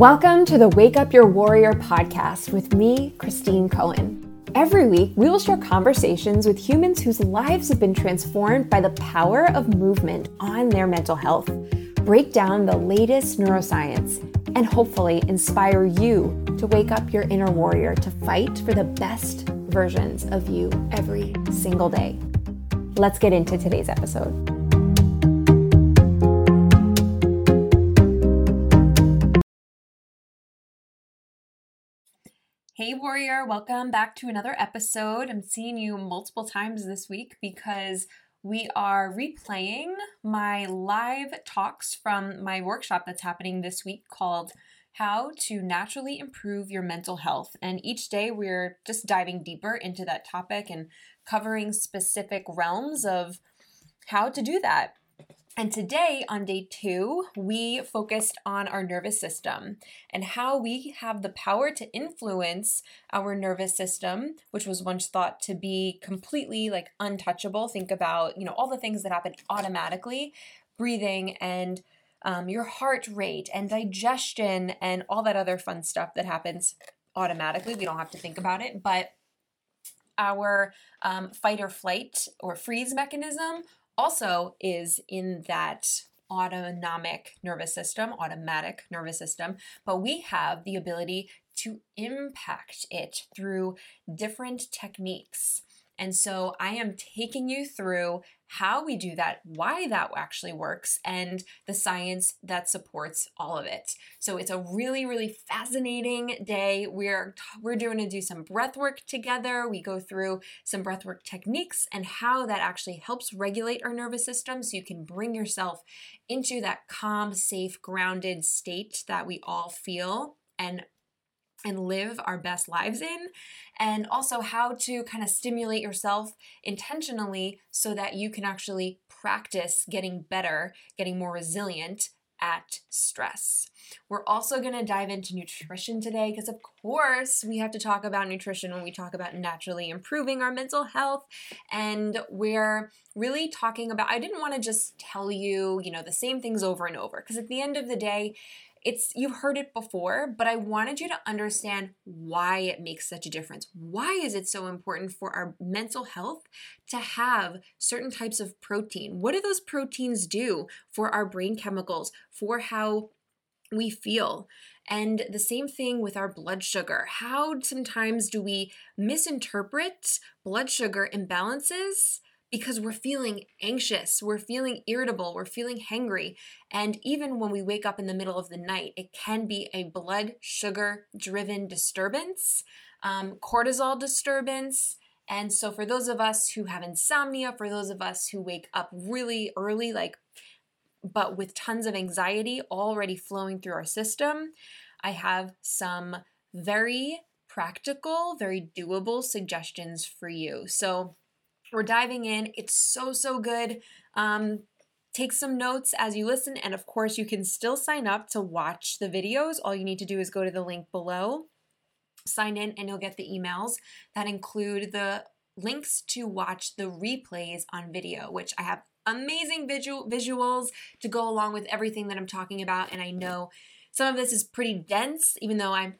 Welcome to the Wake Up Your Warrior podcast with me, Christine Cohen. Every week, we will share conversations with humans whose lives have been transformed by the power of movement on their mental health, break down the latest neuroscience, and hopefully inspire you to wake up your inner warrior to fight for the best versions of you every single day. Let's get into today's episode. Hey, Warrior, welcome back to another episode. I'm seeing you multiple times this week because we are replaying my live talks from my workshop that's happening this week called How to Naturally Improve Your Mental Health. And each day we're just diving deeper into that topic and covering specific realms of how to do that. And today, on day two, we focused on our nervous system and how we have the power to influence our nervous system, which was once thought to be completely like untouchable. Think about, you know, all the things that happen automatically breathing and um, your heart rate and digestion and all that other fun stuff that happens automatically. We don't have to think about it. But our um, fight or flight or freeze mechanism also is in that autonomic nervous system, automatic nervous system, but we have the ability to impact it through different techniques. And so I am taking you through how we do that, why that actually works, and the science that supports all of it. So it's a really, really fascinating day. We're we're doing to do some breath work together. We go through some breath work techniques and how that actually helps regulate our nervous system so you can bring yourself into that calm, safe, grounded state that we all feel and and live our best lives in, and also how to kind of stimulate yourself intentionally so that you can actually practice getting better, getting more resilient at stress. We're also going to dive into nutrition today because, of course, we have to talk about nutrition when we talk about naturally improving our mental health. And we're really talking about, I didn't want to just tell you, you know, the same things over and over because at the end of the day, it's you've heard it before, but I wanted you to understand why it makes such a difference. Why is it so important for our mental health to have certain types of protein? What do those proteins do for our brain chemicals, for how we feel? And the same thing with our blood sugar. How sometimes do we misinterpret blood sugar imbalances? Because we're feeling anxious, we're feeling irritable, we're feeling hangry. And even when we wake up in the middle of the night, it can be a blood sugar driven disturbance, um, cortisol disturbance. And so, for those of us who have insomnia, for those of us who wake up really early, like, but with tons of anxiety already flowing through our system, I have some very practical, very doable suggestions for you. So, we're diving in. It's so, so good. Um, take some notes as you listen. And of course, you can still sign up to watch the videos. All you need to do is go to the link below, sign in, and you'll get the emails that include the links to watch the replays on video, which I have amazing visual visuals to go along with everything that I'm talking about. And I know some of this is pretty dense, even though I'm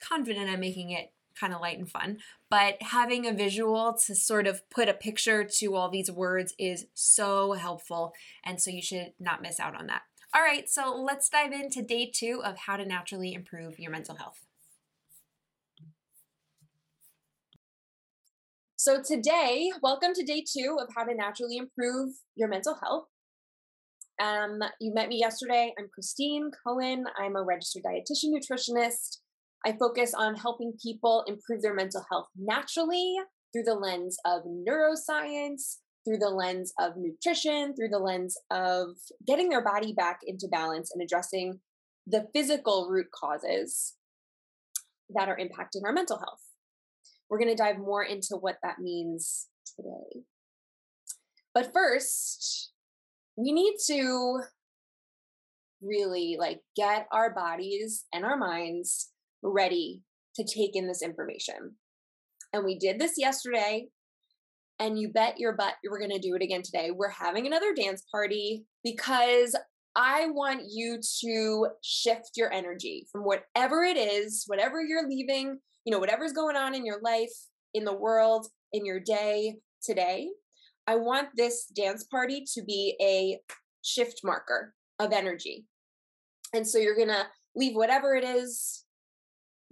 confident I'm making it kind of light and fun. But having a visual to sort of put a picture to all these words is so helpful. And so you should not miss out on that. All right, so let's dive into day two of how to naturally improve your mental health. So, today, welcome to day two of how to naturally improve your mental health. Um, you met me yesterday. I'm Christine Cohen. I'm a registered dietitian nutritionist. I focus on helping people improve their mental health naturally through the lens of neuroscience, through the lens of nutrition, through the lens of getting their body back into balance and addressing the physical root causes that are impacting our mental health. We're going to dive more into what that means today. But first, we need to really like get our bodies and our minds ready to take in this information. And we did this yesterday, and you bet your butt we're going to do it again today. We're having another dance party because I want you to shift your energy from whatever it is, whatever you're leaving, you know, whatever's going on in your life, in the world, in your day today. I want this dance party to be a shift marker of energy. And so you're going to leave whatever it is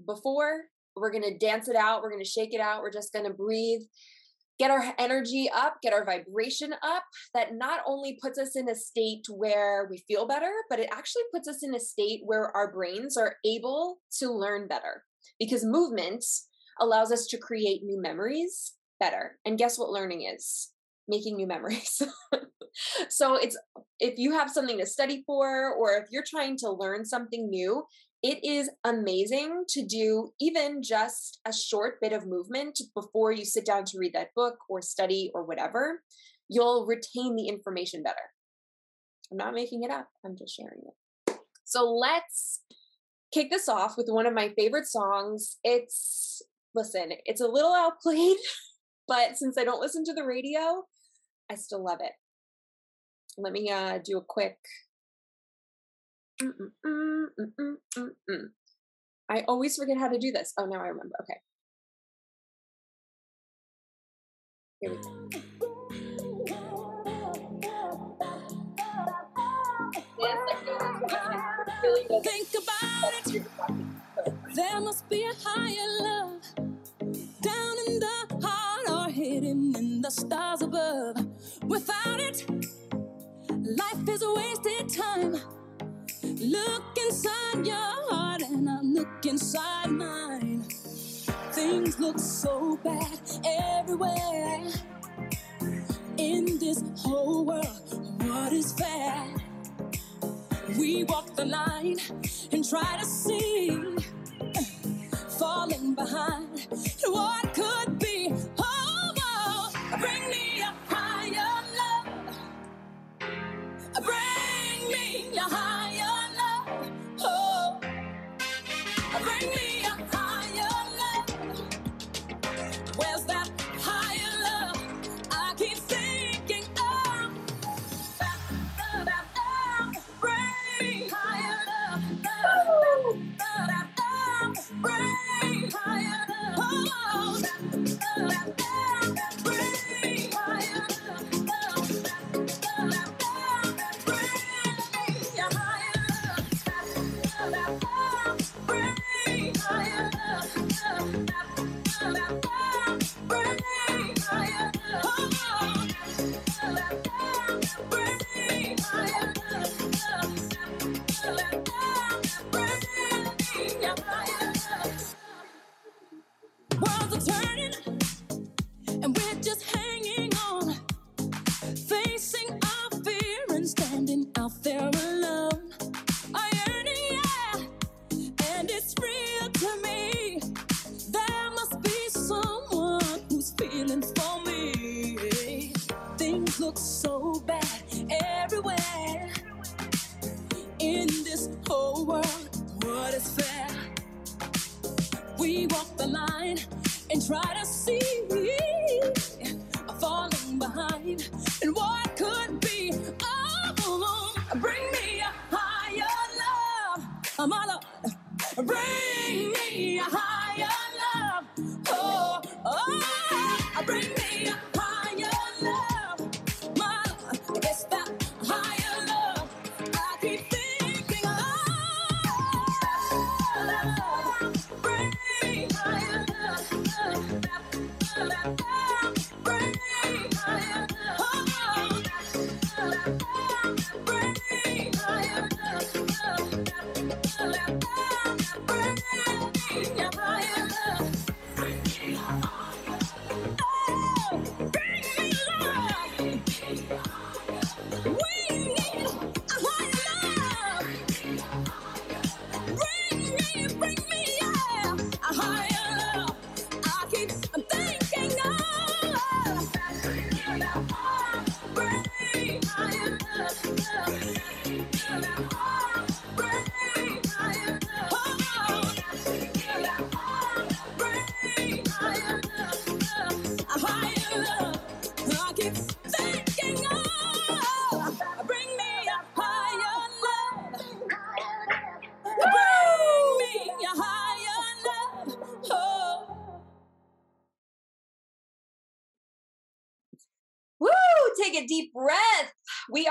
before. We're going to dance it out. We're going to shake it out. We're just going to breathe get our energy up, get our vibration up, that not only puts us in a state where we feel better, but it actually puts us in a state where our brains are able to learn better because movement allows us to create new memories better. And guess what learning is? Making new memories. so it's if you have something to study for or if you're trying to learn something new, it is amazing to do even just a short bit of movement before you sit down to read that book or study or whatever. You'll retain the information better. I'm not making it up, I'm just sharing it. So let's kick this off with one of my favorite songs. It's, listen, it's a little outplayed, but since I don't listen to the radio, I still love it. Let me uh, do a quick I always forget how to do this. Oh, now I remember. Okay. Here we go. Think about it. There must be a higher love down in the heart or hidden in the stars above. Without it, life is a wasted time. Look inside your heart and I look inside mine. Things look so bad everywhere. In this whole world, what is fair? We walk the line and try to see, uh, falling behind what could be.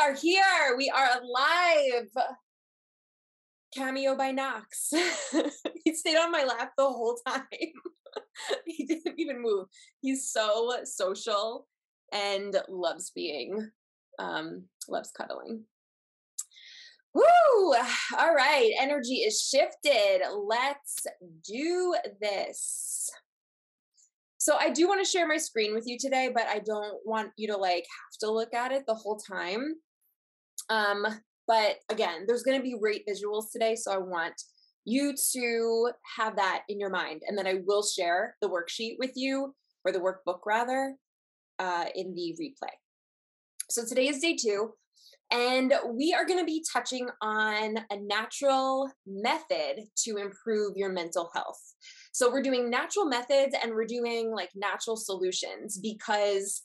Are here. We are alive. Cameo by Knox. he stayed on my lap the whole time. he didn't even move. He's so social and loves being, um, loves cuddling. Woo! All right, energy is shifted. Let's do this. So I do want to share my screen with you today, but I don't want you to like have to look at it the whole time. Um, but again, there's going to be great visuals today, so I want you to have that in your mind, and then I will share the worksheet with you or the workbook rather uh, in the replay. So today is day two. And we are going to be touching on a natural method to improve your mental health. So we're doing natural methods and we're doing like natural solutions because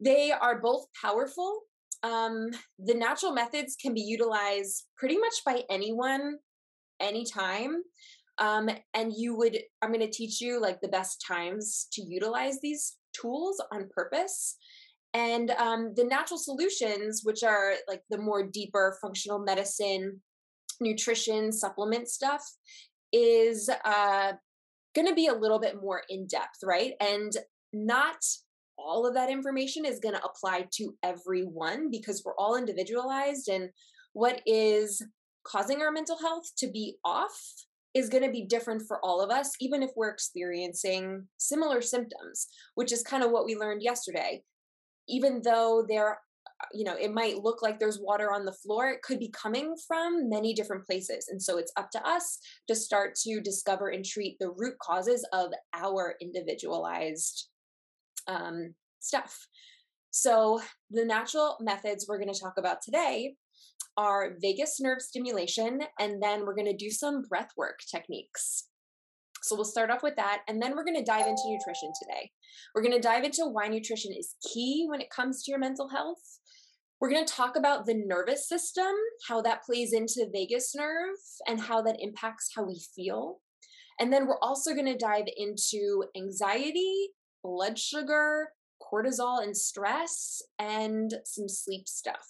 they are both powerful. Um, the natural methods can be utilized pretty much by anyone, anytime. Um, and you would, I'm going to teach you like the best times to utilize these tools on purpose. And um, the natural solutions, which are like the more deeper functional medicine, nutrition, supplement stuff, is uh, going to be a little bit more in depth, right? And not all of that information is going to apply to everyone because we're all individualized. And what is causing our mental health to be off is going to be different for all of us, even if we're experiencing similar symptoms, which is kind of what we learned yesterday even though there you know it might look like there's water on the floor it could be coming from many different places and so it's up to us to start to discover and treat the root causes of our individualized um, stuff so the natural methods we're going to talk about today are vagus nerve stimulation and then we're going to do some breath work techniques so we'll start off with that. And then we're going to dive into nutrition today. We're going to dive into why nutrition is key when it comes to your mental health. We're going to talk about the nervous system, how that plays into vagus nerve, and how that impacts how we feel. And then we're also going to dive into anxiety, blood sugar, cortisol and stress, and some sleep stuff.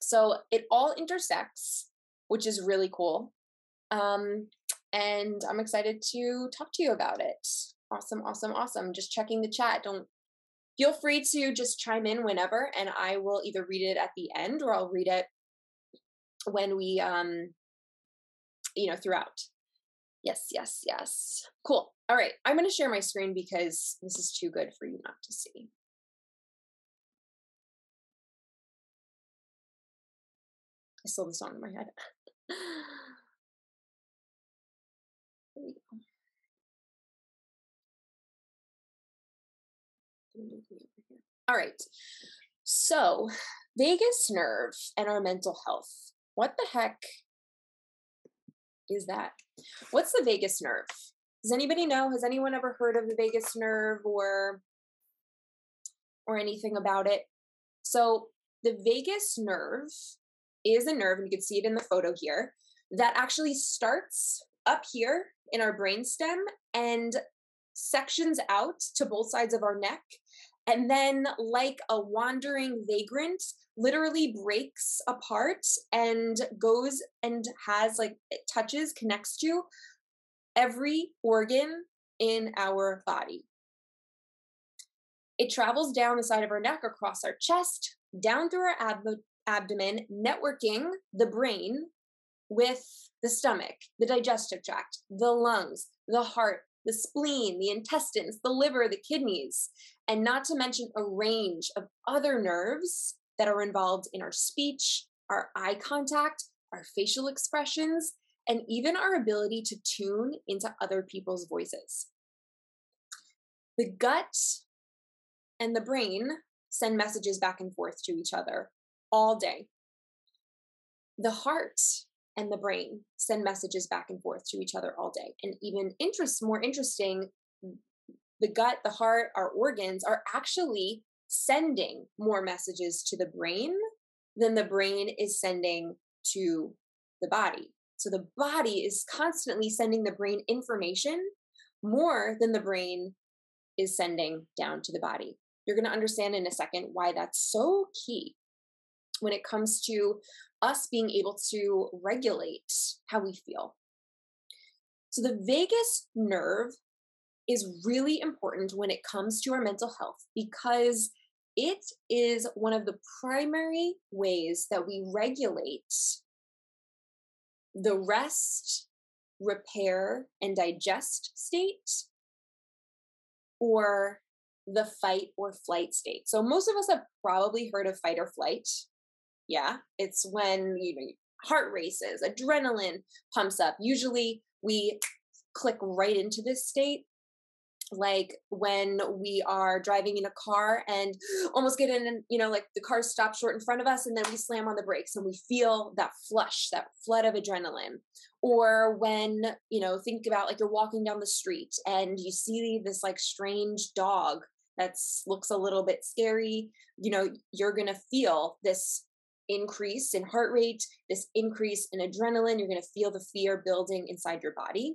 So it all intersects, which is really cool. Um, and I'm excited to talk to you about it. Awesome, awesome, awesome. Just checking the chat. Don't feel free to just chime in whenever, and I will either read it at the end or I'll read it when we, um, you know, throughout. Yes, yes, yes. Cool. All right. I'm going to share my screen because this is too good for you not to see. I still have the song in my head. All right. So, vagus nerve and our mental health. What the heck is that? What's the vagus nerve? Does anybody know? Has anyone ever heard of the vagus nerve or or anything about it? So, the vagus nerve is a nerve and you can see it in the photo here that actually starts up here in our brainstem and sections out to both sides of our neck and then like a wandering vagrant literally breaks apart and goes and has like it touches connects to every organ in our body. It travels down the side of our neck across our chest down through our ab- abdomen networking the brain with the stomach the digestive tract the lungs the heart the spleen, the intestines, the liver, the kidneys, and not to mention a range of other nerves that are involved in our speech, our eye contact, our facial expressions, and even our ability to tune into other people's voices. The gut and the brain send messages back and forth to each other all day. The heart and the brain send messages back and forth to each other all day. And even interest more interesting, the gut, the heart, our organs are actually sending more messages to the brain than the brain is sending to the body. So the body is constantly sending the brain information more than the brain is sending down to the body. You're going to understand in a second why that's so key when it comes to us being able to regulate how we feel. So, the vagus nerve is really important when it comes to our mental health because it is one of the primary ways that we regulate the rest, repair, and digest state or the fight or flight state. So most of us have probably heard of fight or flight. Yeah, it's when you know, heart races, adrenaline pumps up. Usually we click right into this state like when we are driving in a car and almost get in and you know like the car stops short in front of us and then we slam on the brakes and we feel that flush that flood of adrenaline or when you know think about like you're walking down the street and you see this like strange dog that looks a little bit scary you know you're going to feel this increase in heart rate this increase in adrenaline you're going to feel the fear building inside your body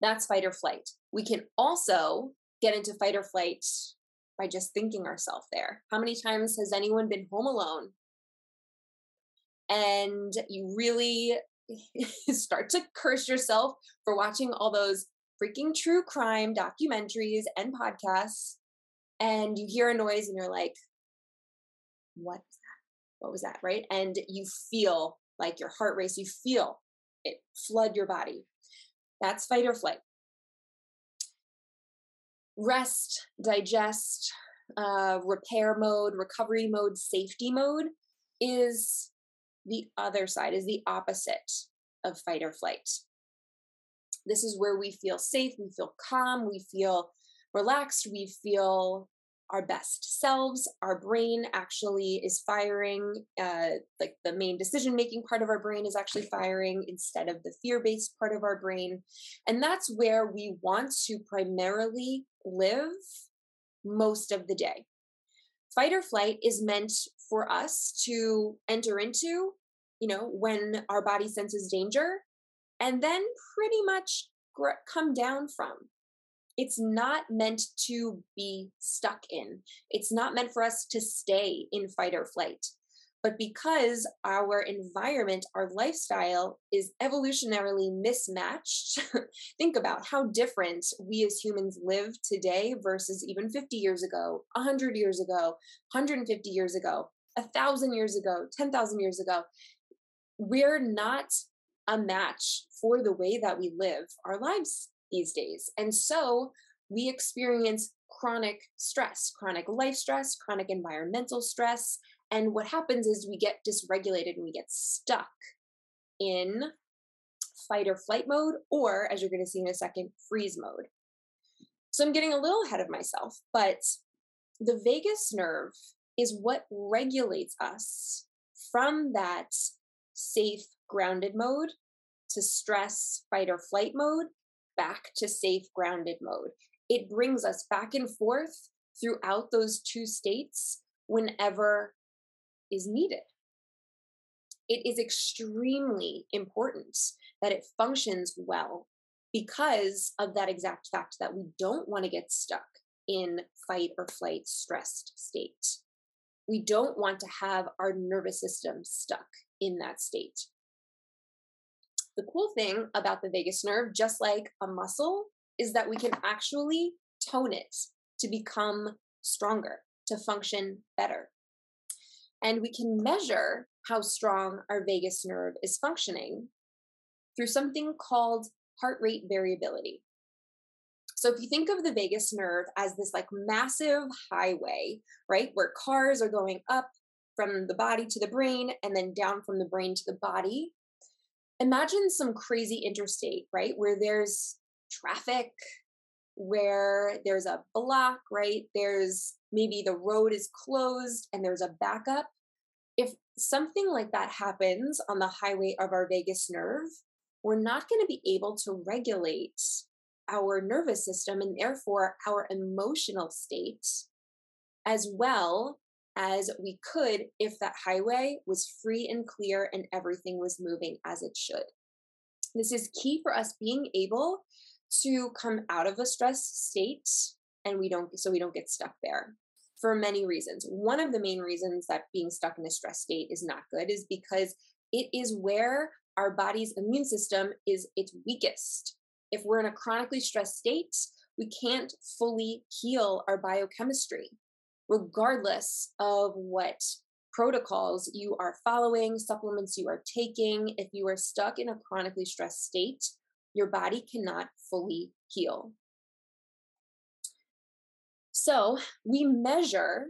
that's fight or flight. We can also get into fight or flight by just thinking ourselves there. How many times has anyone been home alone and you really start to curse yourself for watching all those freaking true crime documentaries and podcasts and you hear a noise and you're like what what was that right and you feel like your heart race you feel it flood your body that's fight or flight. Rest, digest, uh, repair mode, recovery mode, safety mode is the other side, is the opposite of fight or flight. This is where we feel safe, we feel calm, we feel relaxed, we feel our best selves. Our brain actually is firing, uh, like the main decision making part of our brain is actually firing instead of the fear based part of our brain. And that's where we want to primarily live most of the day. Fight or flight is meant for us to enter into, you know, when our body senses danger and then pretty much come down from it's not meant to be stuck in. It's not meant for us to stay in fight or flight. But because our environment, our lifestyle is evolutionarily mismatched, think about how different we as humans live today versus even 50 years ago, 100 years ago, 150 years ago, 1,000 years ago, 10,000 years ago. We're not a match for the way that we live our lives these days. And so we experience chronic stress, chronic life stress, chronic environmental stress. And what happens is we get dysregulated and we get stuck in fight or flight mode, or as you're going to see in a second, freeze mode. So I'm getting a little ahead of myself, but the vagus nerve is what regulates us from that safe, grounded mode to stress, fight, or flight mode back to safe, grounded mode. It brings us back and forth throughout those two states whenever is needed. It is extremely important that it functions well because of that exact fact that we don't want to get stuck in fight or flight stressed state. We don't want to have our nervous system stuck in that state. The cool thing about the vagus nerve, just like a muscle, is that we can actually tone it to become stronger, to function better. And we can measure how strong our vagus nerve is functioning through something called heart rate variability. So if you think of the vagus nerve as this like massive highway, right, where cars are going up from the body to the brain and then down from the brain to the body, imagine some crazy interstate, right? Where there's traffic, where there's a block, right? There's maybe the road is closed and there's a backup. If something like that happens on the highway of our vagus nerve, we're not going to be able to regulate our nervous system and therefore our emotional state as well as we could if that highway was free and clear and everything was moving as it should. This is key for us being able to come out of a stress state and we don't so we don't get stuck there for many reasons. One of the main reasons that being stuck in a stress state is not good is because it is where our body's immune system is its weakest. If we're in a chronically stressed state, we can't fully heal our biochemistry, regardless of what protocols you are following, supplements you are taking. If you are stuck in a chronically stressed state, your body cannot fully heal. So we measure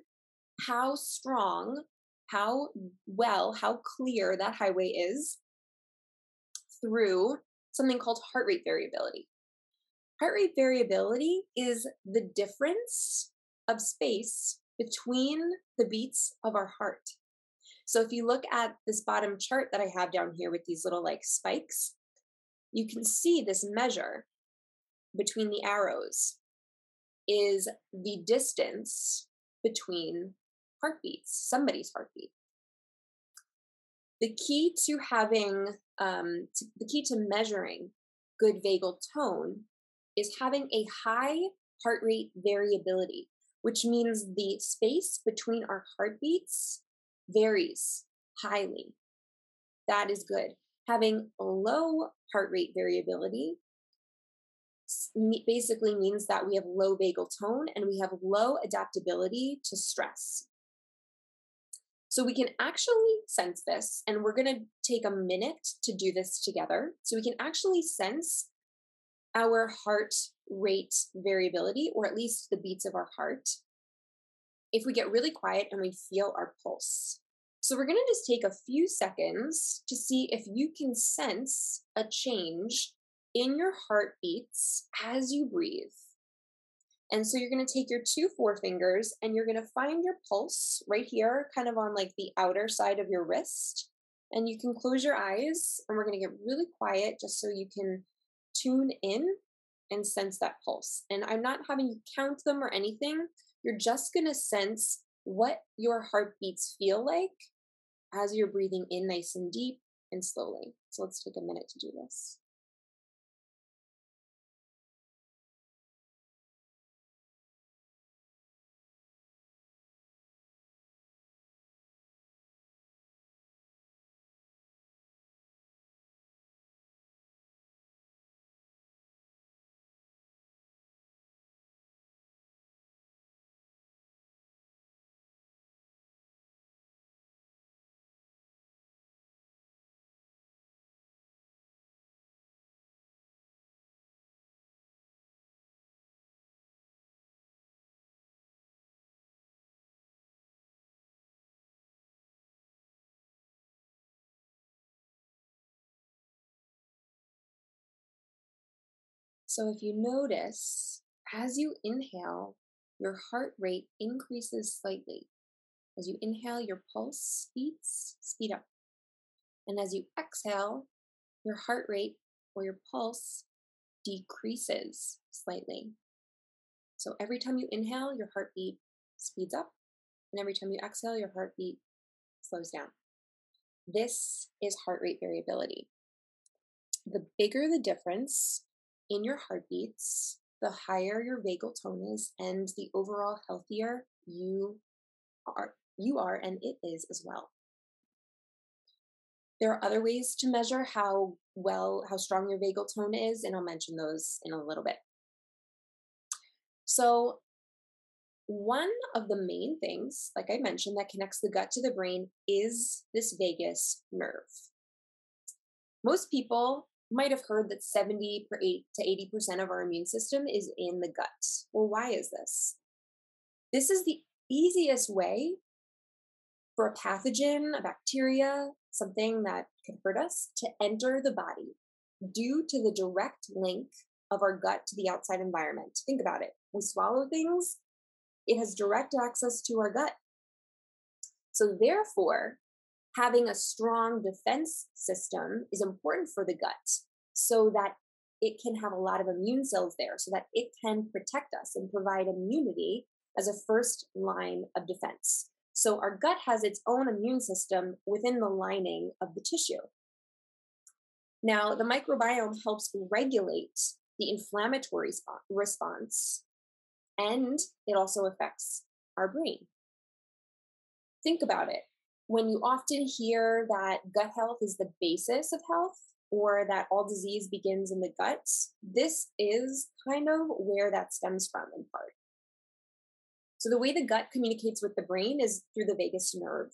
how strong, how well, how clear that highway is through something called heart rate variability. Heart rate variability is the difference of space between the beats of our heart. So if you look at this bottom chart that I have down here with these little like spikes, you can see this measure between the arrows is the distance between heartbeats, somebody's heartbeat. The key to having, um, to, the key to measuring good vagal tone is having a high heart rate variability, which means the space between our heartbeats varies highly. That is good. Having low heart rate variability basically means that we have low vagal tone and we have low adaptability to stress. So we can actually sense this, and we're going to take a minute to do this together. So we can actually sense our heart rate variability, or at least the beats of our heart, if we get really quiet and we feel our pulse. So we're going to just take a few seconds to see if you can sense a change in your heartbeats as you breathe. And so you're going to take your two forefingers and you're going to find your pulse right here, kind of on like the outer side of your wrist. And you can close your eyes and we're going to get really quiet just so you can tune in and sense that pulse. And I'm not having you count them or anything. You're just going to sense what your heartbeats feel like as you're breathing in nice and deep and slowly. So let's take a minute to do this. So if you notice, as you inhale, your heart rate increases slightly. As you inhale, your pulse beats speed up. And as you exhale, your heart rate or your pulse decreases slightly. So every time you inhale, your heartbeat speeds up. And every time you exhale, your heartbeat slows down. This is heart rate variability. The bigger the difference in your heartbeats, the higher your vagal tone is and the overall healthier you are you are and it is as well. There are other ways to measure how well how strong your vagal tone is and I'll mention those in a little bit. So one of the main things, like I mentioned, that connects the gut to the brain is this vagus nerve. Most people might have heard that 70 to 80% of our immune system is in the gut. Well, why is this? This is the easiest way for a pathogen, a bacteria, something that could hurt us to enter the body due to the direct link of our gut to the outside environment. Think about it. We swallow things, it has direct access to our gut. So, therefore, having a strong defense system is important for the gut so that it can have a lot of immune cells there so that it can protect us and provide immunity as a first line of defense. So our gut has its own immune system within the lining of the tissue. Now, the microbiome helps regulate the inflammatory response And it also affects our brain. Think about it. When you often hear that gut health is the basis of health, or that all disease begins in the gut, this is kind of where that stems from in part. So the way the gut communicates with the brain is through the vagus nerve.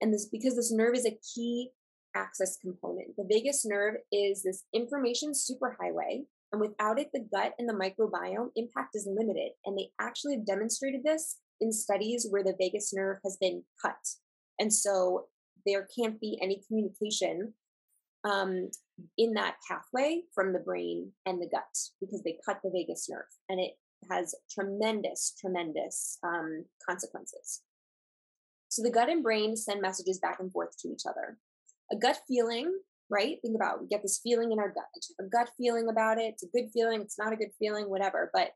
And this because this nerve is a key access component. The vagus nerve is this information superhighway, and without it, the gut and the microbiome impact is limited. And they actually have demonstrated this in studies where the vagus nerve has been cut. And so there can't be any communication um, in that pathway from the brain and the gut because they cut the vagus nerve and it has tremendous, tremendous um, consequences. So the gut and brain send messages back and forth to each other. A gut feeling, right? Think about we get this feeling in our gut, a gut feeling about it. It's a good feeling, it's not a good feeling, whatever. But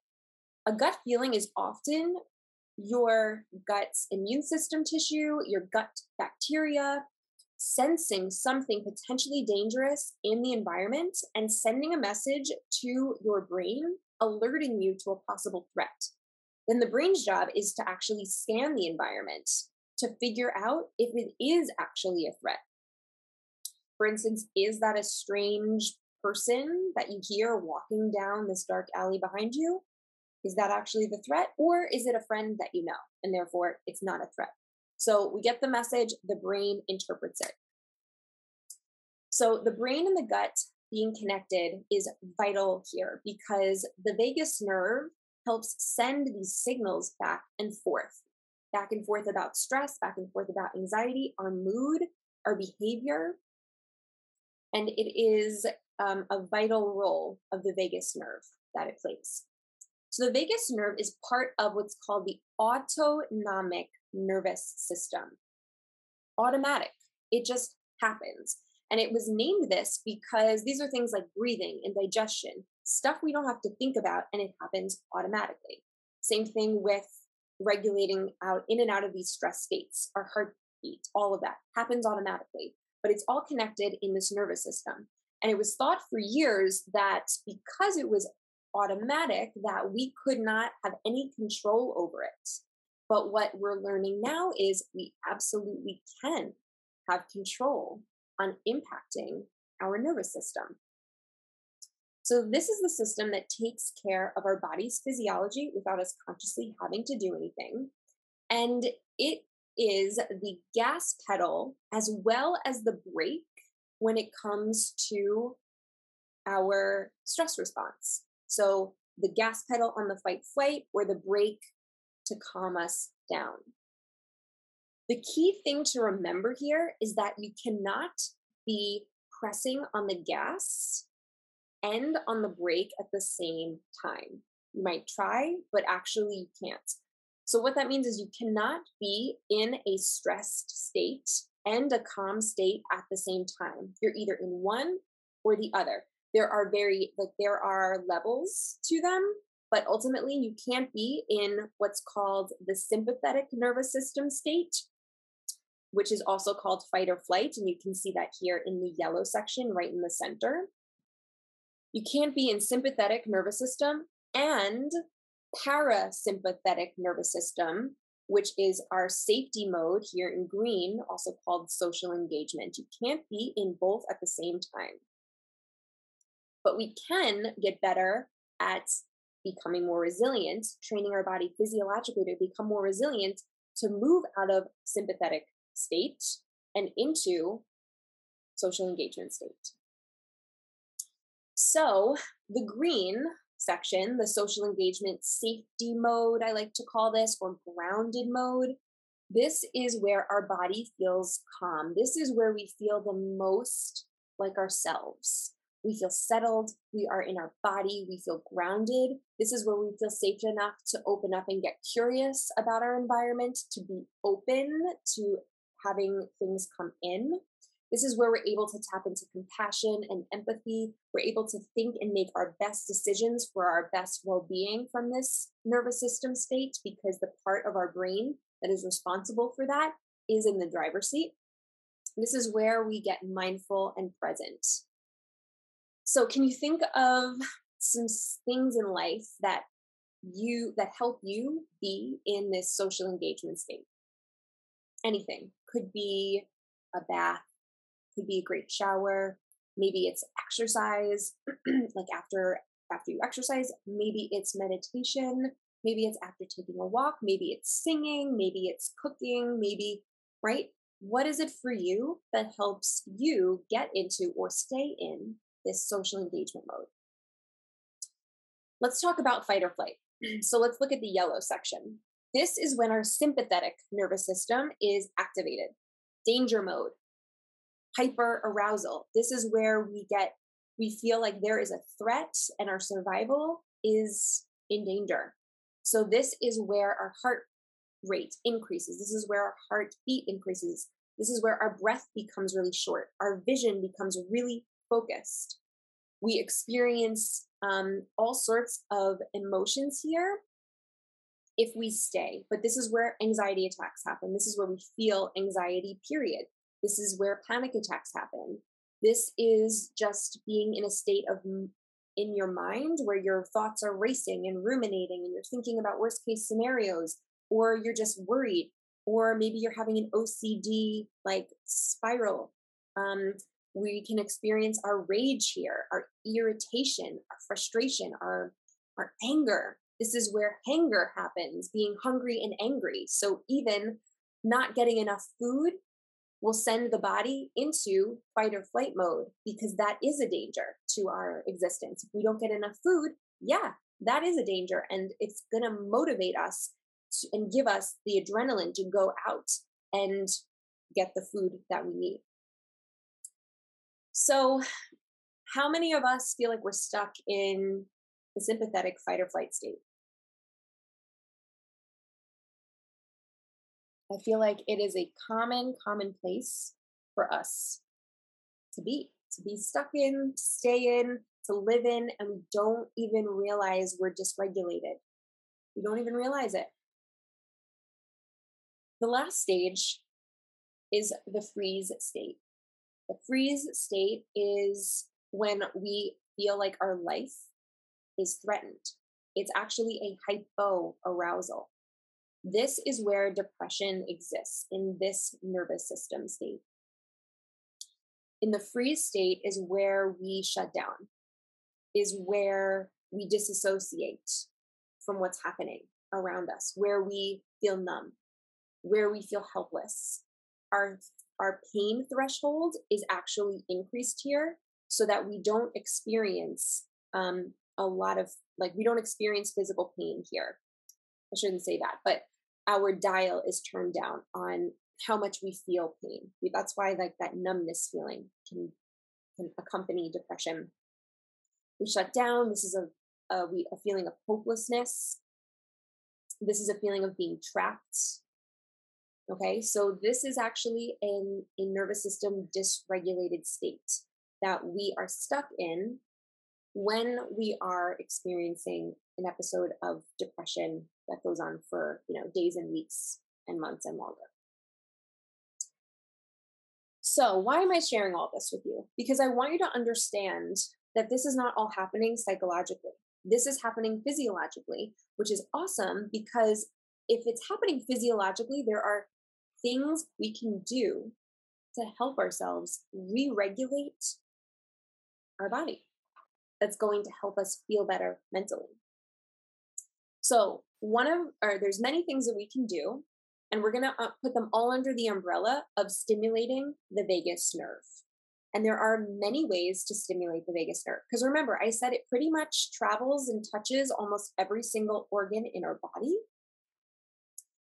a gut feeling is often your gut's immune system tissue, your gut bacteria, sensing something potentially dangerous in the environment and sending a message to your brain, alerting you to a possible threat. Then the brain's job is to actually scan the environment to figure out if it is actually a threat. For instance, is that a strange person that you hear walking down this dark alley behind you? Is that actually the threat? Or is it a friend that you know and therefore it's not a threat? So we get the message, the brain interprets it. So the brain and the gut being connected is vital here because the vagus nerve helps send these signals back and forth, back and forth about stress, back and forth about anxiety, our mood, our behavior. And it is um, a vital role of the vagus nerve that it plays. So the vagus nerve is part of what's called the autonomic nervous system. Automatic. It just happens. And it was named this because these are things like breathing and digestion, stuff we don't have to think about, and it happens automatically. Same thing with regulating out in and out of these stress states, our heartbeat, all of that happens automatically. But it's all connected in this nervous system. And it was thought for years that because it was automatic, that we could not have any control over it. But what we're learning now is we absolutely can have control on impacting our nervous system. So, this is the system that takes care of our body's physiology without us consciously having to do anything. And it is the gas pedal as well as the brake when it comes to our stress response. So, the gas pedal on the fight flight or the brake to calm us down. The key thing to remember here is that you cannot be pressing on the gas and on the brake at the same time. You might try, but actually you can't. So, what that means is you cannot be in a stressed state and a calm state at the same time. You're either in one or the other. There are very, like, there are levels to them, but ultimately you can't be in what's called the sympathetic nervous system state which is also called fight or flight. And you can see that here in the yellow section right in the center. You can't be in sympathetic nervous system and parasympathetic nervous system, which is our safety mode here in green, also called social engagement. You can't be in both at the same time. But we can get better at becoming more resilient, training our body physiologically to become more resilient to move out of sympathetic state and into social engagement state. So the green section, the social engagement safety mode, I like to call this, or grounded mode, this is where our body feels calm. This is where we feel the most like ourselves. We feel settled. We are in our body. We feel grounded. This is where we feel safe enough to open up and get curious about our environment, to be open to having things come in. This is where we're able to tap into compassion and empathy. We're able to think and make our best decisions for our best well being from this nervous system state because the part of our brain that is responsible for that is in the driver's seat. This is where we get mindful and present. So, can you think of some things in life that you that help you be in this social engagement state. Anything could be a bath, could be a great shower, maybe it's exercise, like after after you exercise, maybe it's meditation, maybe it's after taking a walk, maybe it's singing, maybe it's cooking, maybe right? What is it for you that helps you get into or stay in this social engagement mode? Let's talk about fight or flight. So let's look at the yellow section. This is when our sympathetic nervous system is activated. Danger mode, hyper arousal. This is where we get, we feel like there is a threat and our survival is in danger. So this is where our heart rate increases. This is where our heartbeat increases. This is where our breath becomes really short. Our vision becomes really focused. We experience um, all sorts of emotions here if we stay. But this is where anxiety attacks happen. This is where we feel anxiety, period. This is where panic attacks happen. This is just being in a state of in your mind where your thoughts are racing and ruminating and you're thinking about worst case scenarios or you're just worried or maybe you're having an OCD like spiral. Um, we can experience our rage here, our irritation, our frustration, our our anger. This is where hunger happens, being hungry and angry. So even not getting enough food will send the body into fight or flight mode because that is a danger to our existence. If we don't get enough food, yeah, that is a danger and it's going to motivate us and give us the adrenaline to go out and get the food that we need. So, how many of us feel like we're stuck in the sympathetic fight or flight state? I feel like it is a common, common place for us to be, to be stuck in, to stay in, to live in, and we don't even realize we're dysregulated. We don't even realize it. The last stage is the freeze state. The freeze state is when we feel like our life is threatened. It's actually a hypo arousal. This is where depression exists in this nervous system state. In the freeze state is where we shut down, is where we disassociate from what's happening around us, where we feel numb, where we feel helpless. Our our pain threshold is actually increased here so that we don't experience um, a lot of like we don't experience physical pain here. I shouldn't say that but our dial is turned down on how much we feel pain. That's why like that numbness feeling can, can accompany depression. We shut down. This is a, a, a feeling of hopelessness. This is a feeling of being trapped Okay, so this is actually an, a nervous system dysregulated state that we are stuck in when we are experiencing an episode of depression that goes on for you know days and weeks and months and longer. So, why am I sharing all this with you? Because I want you to understand that this is not all happening psychologically. This is happening physiologically, which is awesome because if it's happening physiologically, there are things we can do to help ourselves re regulate our body that's going to help us feel better mentally. So, one of, or there's many things that we can do, and we're going to uh, put them all under the umbrella of stimulating the vagus nerve. And there are many ways to stimulate the vagus nerve. Because remember, I said it pretty much travels and touches almost every single organ in our body.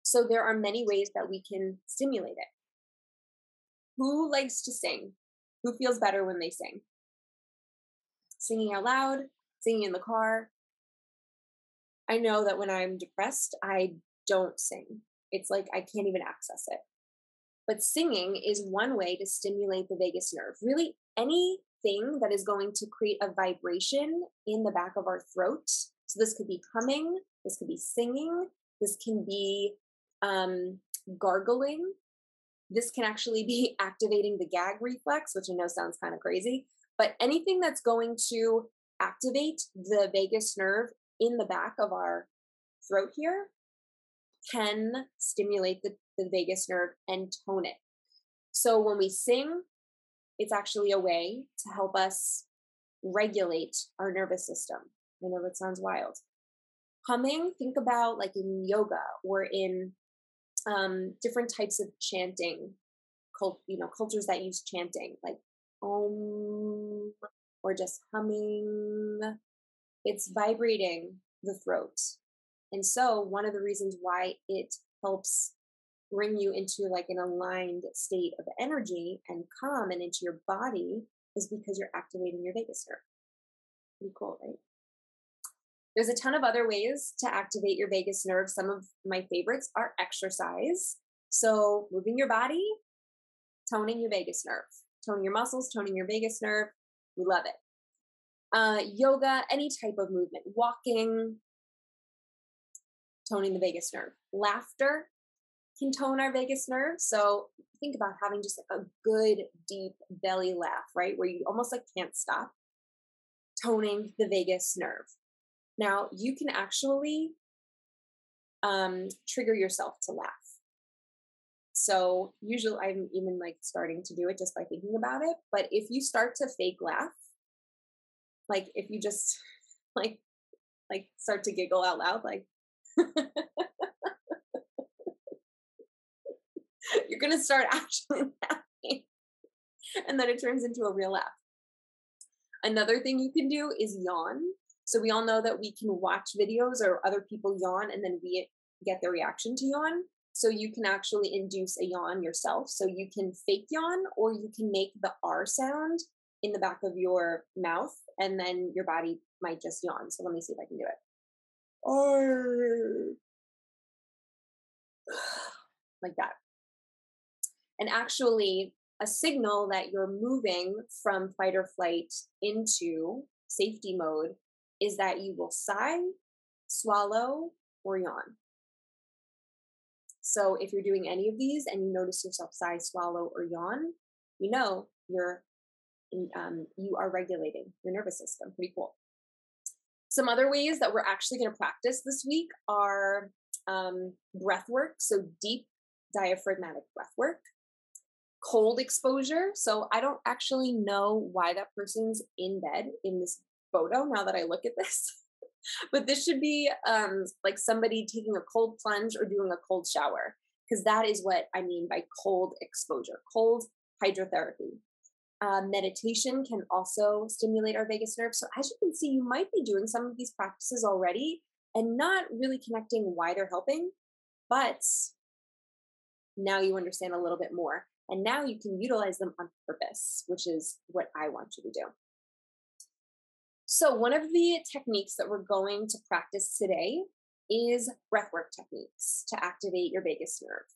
So there are many ways that we can stimulate it. Who likes to sing? Who feels better when they sing? Singing out loud, singing in the car. I know that when I'm depressed, I don't sing. It's like I can't even access it. But singing is one way to stimulate the vagus nerve. Really, anything that is going to create a vibration in the back of our throat. So, this could be humming, this could be singing, this can be um, gargling. This can actually be activating the gag reflex, which I know sounds kind of crazy, but anything that's going to activate the vagus nerve in the back of our throat here can stimulate the, the vagus nerve and tone it. So when we sing, it's actually a way to help us regulate our nervous system. I know that sounds wild. Humming, think about like in yoga or in um, different types of chanting, cult, you know, cultures that use chanting, like om or just humming. It's vibrating the throat. And so, one of the reasons why it helps bring you into like an aligned state of energy and calm and into your body is because you're activating your vagus nerve. Pretty cool, right? There's a ton of other ways to activate your vagus nerve. Some of my favorites are exercise. So, moving your body, toning your vagus nerve, toning your muscles, toning your vagus nerve. We love it. Uh, yoga, any type of movement, walking, toning the vagus nerve. Laughter can tone our vagus nerve. So think about having just a good deep belly laugh, right? Where you almost like can't stop. Toning the vagus nerve. Now you can actually um, trigger yourself to laugh. So usually I'm even like starting to do it just by thinking about it. But if you start to fake laugh, like if you just like like start to giggle out loud, like you're gonna start actually laughing, and then it turns into a real laugh. Another thing you can do is yawn. So we all know that we can watch videos or other people yawn, and then we get the reaction to yawn. So you can actually induce a yawn yourself. So you can fake yawn or you can make the R sound in the back of your mouth and then your body might just yawn. So let me see if I can do it. R like that. And actually a signal that you're moving from fight or flight into safety mode is that you will sigh, swallow, or yawn. So if you're doing any of these and you notice yourself sigh, swallow, or yawn, you know you're um, you are regulating your nervous system. Pretty cool. Some other ways that we're actually going to practice this week are um, breath work, so deep diaphragmatic breath work, cold exposure. So I don't actually know why that person's in bed in this photo now that I look at this. but this should be um, like somebody taking a cold plunge or doing a cold shower, because that is what I mean by cold exposure, cold hydrotherapy. Uh, meditation can also stimulate our vagus nerve. So, as you can see, you might be doing some of these practices already and not really connecting why they're helping, but now you understand a little bit more. And now you can utilize them on purpose, which is what I want you to do. So, one of the techniques that we're going to practice today is breathwork techniques to activate your vagus nerve.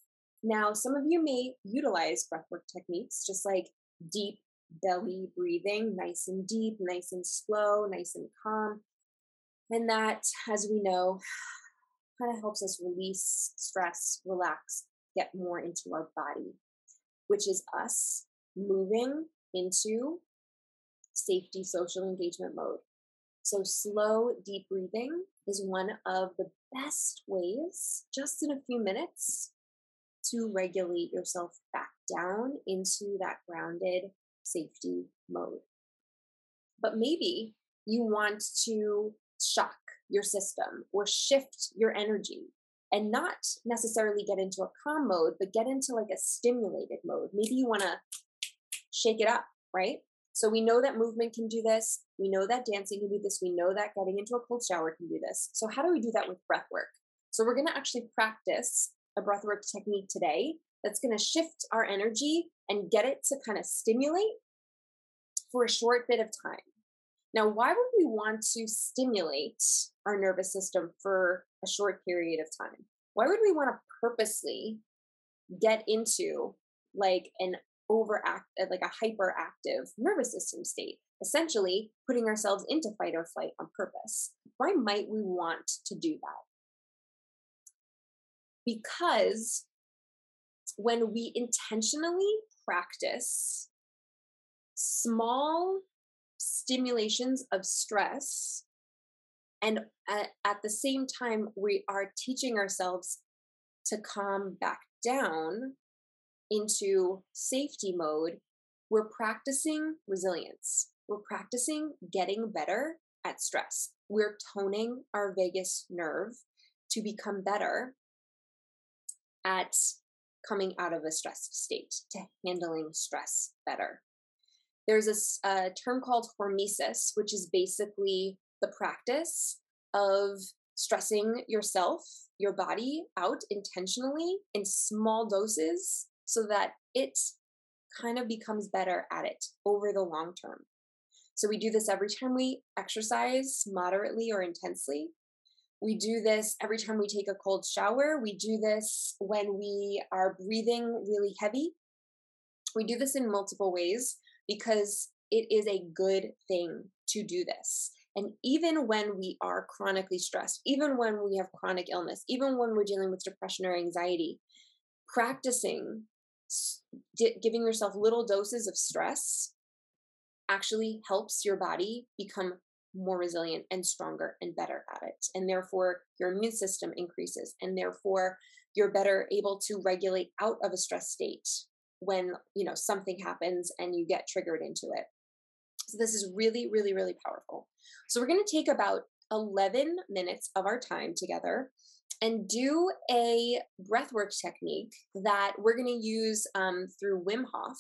Now, some of you may utilize breathwork techniques, just like deep belly breathing, nice and deep, nice and slow, nice and calm. And that, as we know, kind of helps us release stress, relax, get more into our body, which is us moving into safety social engagement mode. So, slow, deep breathing is one of the best ways, just in a few minutes, to regulate yourself back down into that grounded safety mode. But maybe you want to shock your system or shift your energy and not necessarily get into a calm mode, but get into like a stimulated mode. Maybe you want to shake it up, right? So we know that movement can do this. We know that dancing can do this. We know that getting into a cold shower can do this. So how do we do that with breath work? So we're going to actually practice a breath work technique today that's going to shift our energy and get it to kind of stimulate for a short bit of time. Now, why would we want to stimulate our nervous system for a short period of time? Why would we want to purposely get into like an overact uh, like a hyperactive nervous system state essentially putting ourselves into fight or flight on purpose. Why might we want to do that? Because when we intentionally practice small stimulations of stress And at, at the same time, we are teaching ourselves to calm back down into safety mode. We're practicing resilience. We're practicing getting better at stress. We're toning our vagus nerve to become better at coming out of a stressed state, to handling stress better. There's a, a term called hormesis, which is basically the practice of stressing yourself, your body out intentionally in small doses so that it kind of becomes better at it over the long term. So we do this every time we exercise moderately or intensely. We do this every time we take a cold shower. We do this when we are breathing really heavy. We do this in multiple ways because it is a good thing to do this. And even when we are chronically stressed, even when we have chronic illness, even when we're dealing with depression or anxiety, practicing giving yourself little doses of stress actually helps your body become more resilient and stronger and better at it. And therefore, your immune system increases, and therefore, you're better able to regulate out of a stress state when you know something happens and you get triggered into it. So this is really, really, really powerful. So we're going to take about 11 minutes of our time together and do a breathwork technique that we're going to use um, through Wim Hof.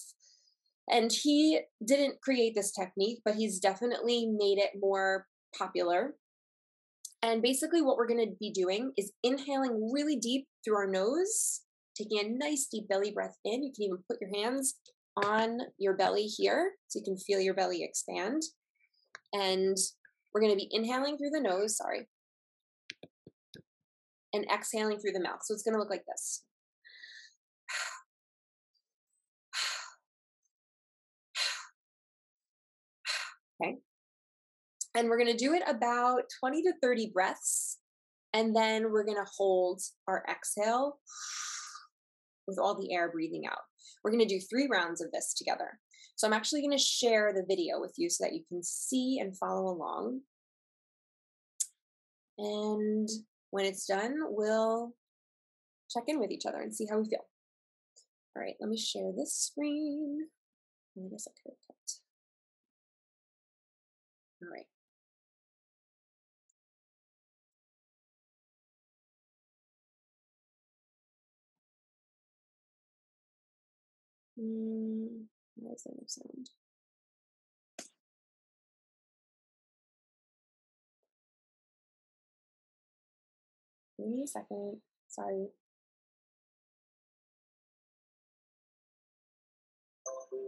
And he didn't create this technique, but he's definitely made it more popular. And basically, what we're going to be doing is inhaling really deep through our nose, taking a nice deep belly breath in. You can even put your hands on your belly here so you can feel your belly expand. And we're going to be inhaling through the nose, sorry, and exhaling through the mouth. So it's going to look like this. Okay. And we're going to do it about 20 to 30 breaths. And then we're going to hold our exhale with all the air breathing out. We're going to do three rounds of this together. So I'm actually going to share the video with you so that you can see and follow along. And when it's done, we'll check in with each other and see how we feel. All right, let me share this screen. I guess I could kept. All right. Mm, why is there no sound? Give me a second. Sorry.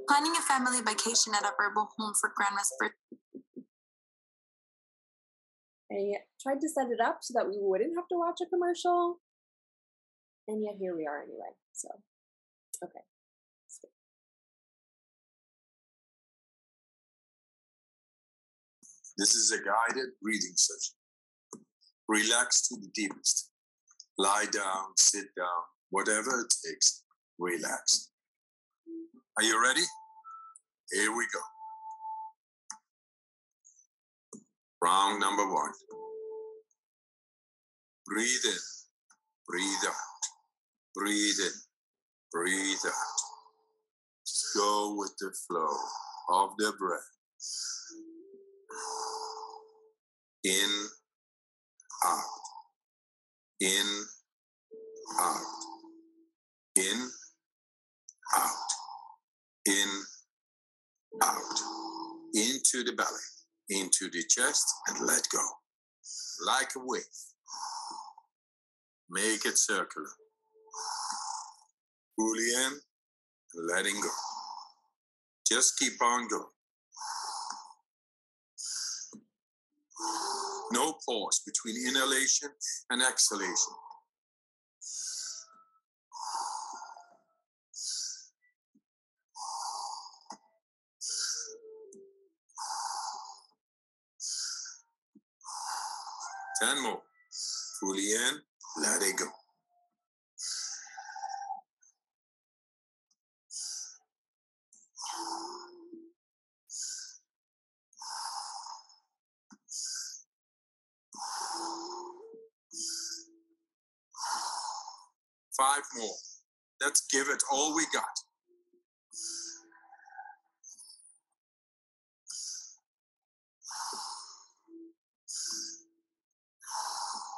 Planning a family vacation at a Vrbo home for grandma's birthday. I tried to set it up so that we wouldn't have to watch a commercial. And yet here we are anyway. So, okay. This is a guided breathing session. Relax to the deepest. Lie down, sit down, whatever it takes, relax. Are you ready? Here we go. Round number one. Breathe in, breathe out, breathe in, breathe out. Go with the flow of the breath. In, in, out, in, out, in, out, into the belly, into the chest, and let go. Like a wave. Make it circular. Fully in, letting go. Just keep on going. No pause between inhalation and exhalation. Ten more. Fully in, let it go. Five more. Let's give it all we got.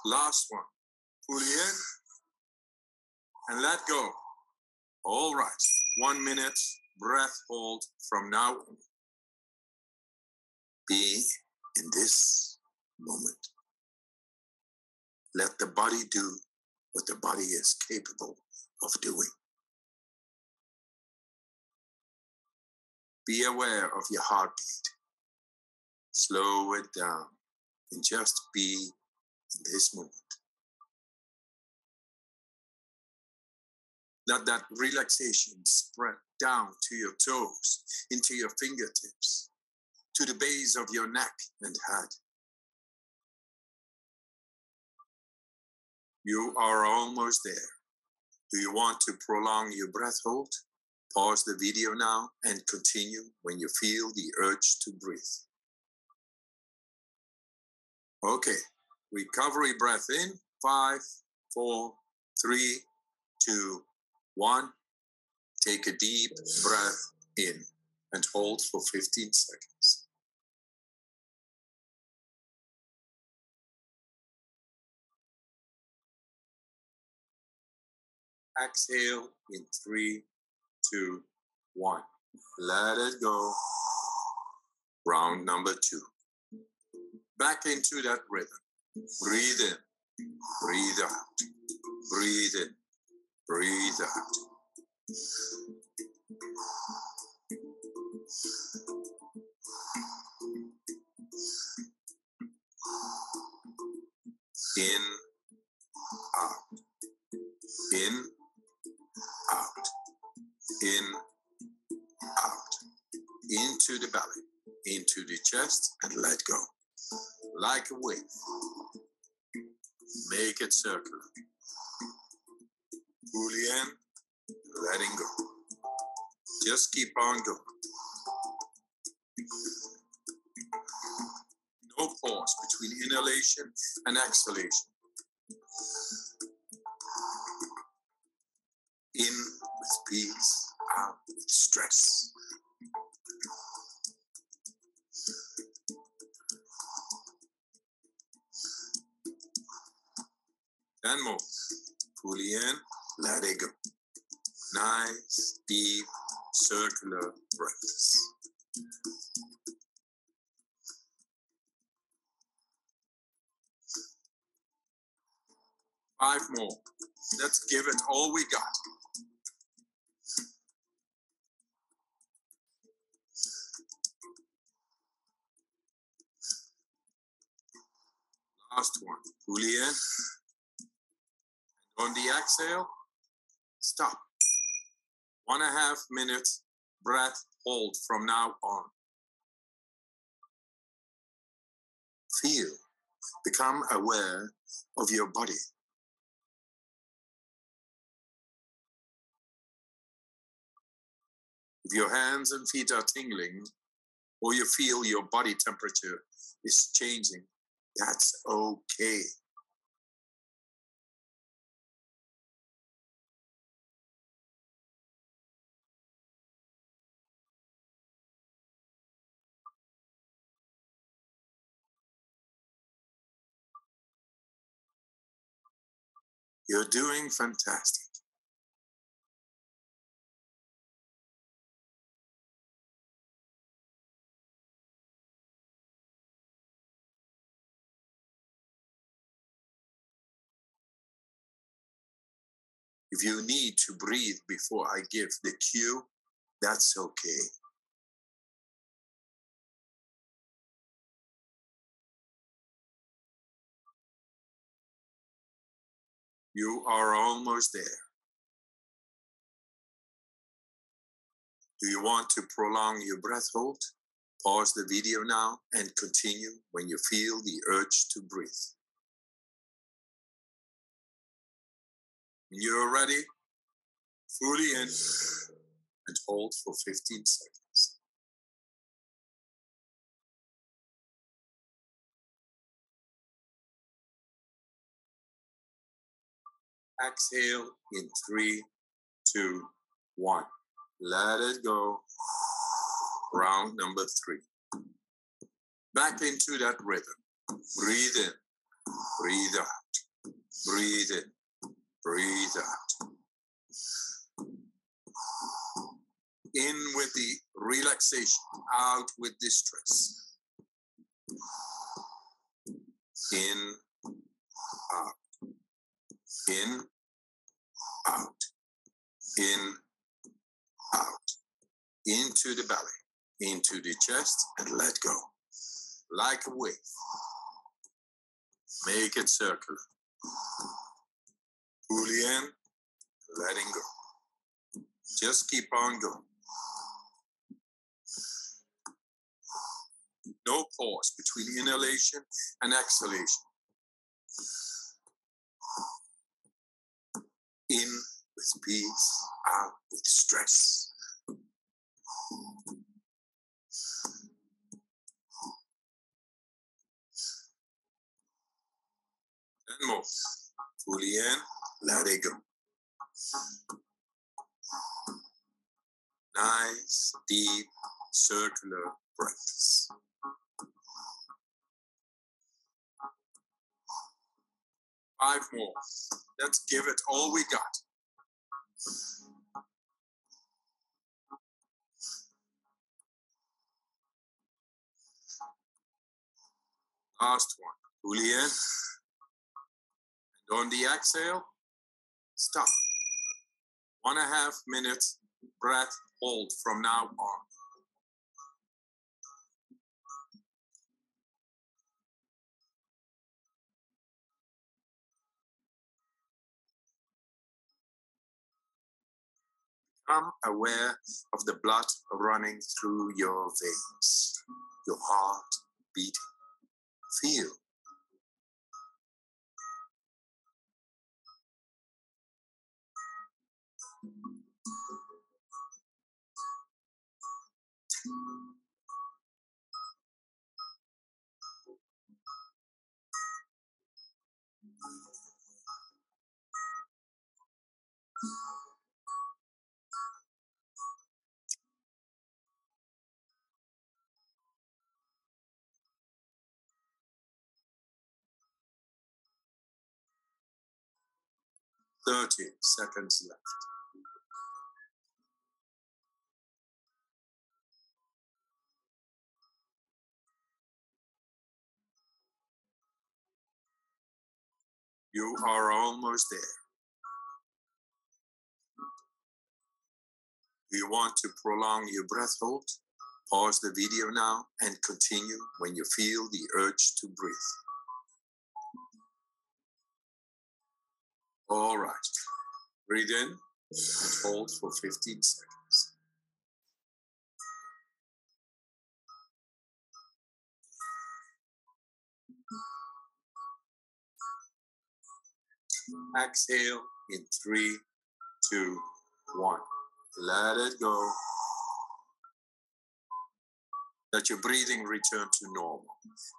Last one. Pull in and let go. All right. One minute breath hold from now on. Be in this moment. Let the body do what the body is capable of doing. Be aware of your heartbeat. Slow it down and just be in this moment. Let that relaxation spread down to your toes, into your fingertips, to the base of your neck and head. You are almost there. Do you want to prolong your breath hold? Pause the video now and continue when you feel the urge to breathe. Okay, recovery breath in five, four, three, two, one. Take a deep breath in and hold for 15 seconds. Exhale in three, two, one. Let it go. Round number two. Back into that rhythm. Breathe in, breathe out, breathe in, breathe out. In, out, in, in, out, into the belly, into the chest, and let go. Like a wave. Make it circular. Fully in, letting go. Just keep on going. No pause between inhalation and exhalation. In with peace, out stress. And more. Pull in, let it go. Nice, deep, circular breaths. Five more. Let's give it all we got. Last one. Fully in. On the exhale, stop. One and a half minutes breath hold from now on. Feel, become aware of your body. If your hands and feet are tingling, or you feel your body temperature is changing, that's okay. You're doing fantastic. If you need to breathe before I give the cue, that's okay. You are almost there. Do you want to prolong your breath hold? Pause the video now and continue when you feel the urge to breathe. You're ready, fully in and hold for 15 seconds. Exhale in three, two, one. Let it go. Round number three. Back into that rhythm. Breathe in, breathe out, breathe in, breathe out. In with the relaxation, out with the stress. In, out, in, out, in, out, into the belly, into the chest, and let go. Like a wave. Make it circular. In, letting go. Just keep on going. No pause between inhalation and exhalation. In with peace, out with stress. And move. Fully in, let it go. Nice, deep, circular breaths. Five more. Let's give it all we got. Last one. Fully in. And on the exhale, stop. One and a half minutes breath hold from now on. Become aware of the blood running through your veins, your heart beating. Feel. Thirty seconds left. You are almost there. You want to prolong your breath hold? Pause the video now and continue when you feel the urge to breathe. All right. Breathe in and hold for 15 seconds. Exhale in three, two, one. Let it go. Let your breathing return to normal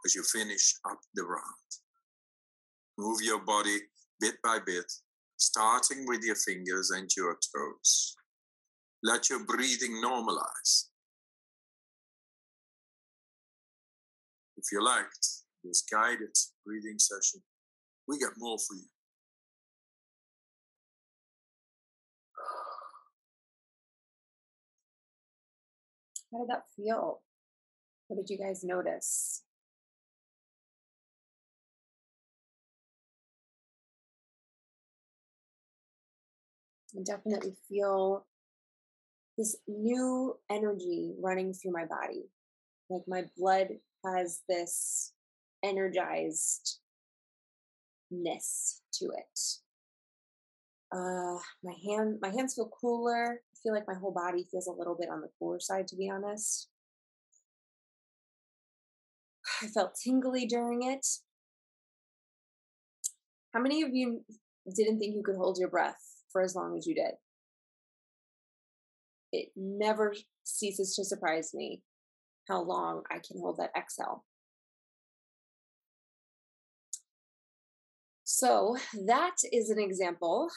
as you finish up the round. Move your body bit by bit, starting with your fingers and your toes. Let your breathing normalize. If you liked this guided breathing session, we got more for you. How did that feel? What did you guys notice? I definitely feel this new energy running through my body. Like my blood has this energizedness to it. Uh, my hand, my hands feel cooler. Feel like my whole body feels a little bit on the cooler side, to be honest. I felt tingly during it. How many of you didn't think you could hold your breath for as long as you did? It never ceases to surprise me how long I can hold that exhale. So, that is an example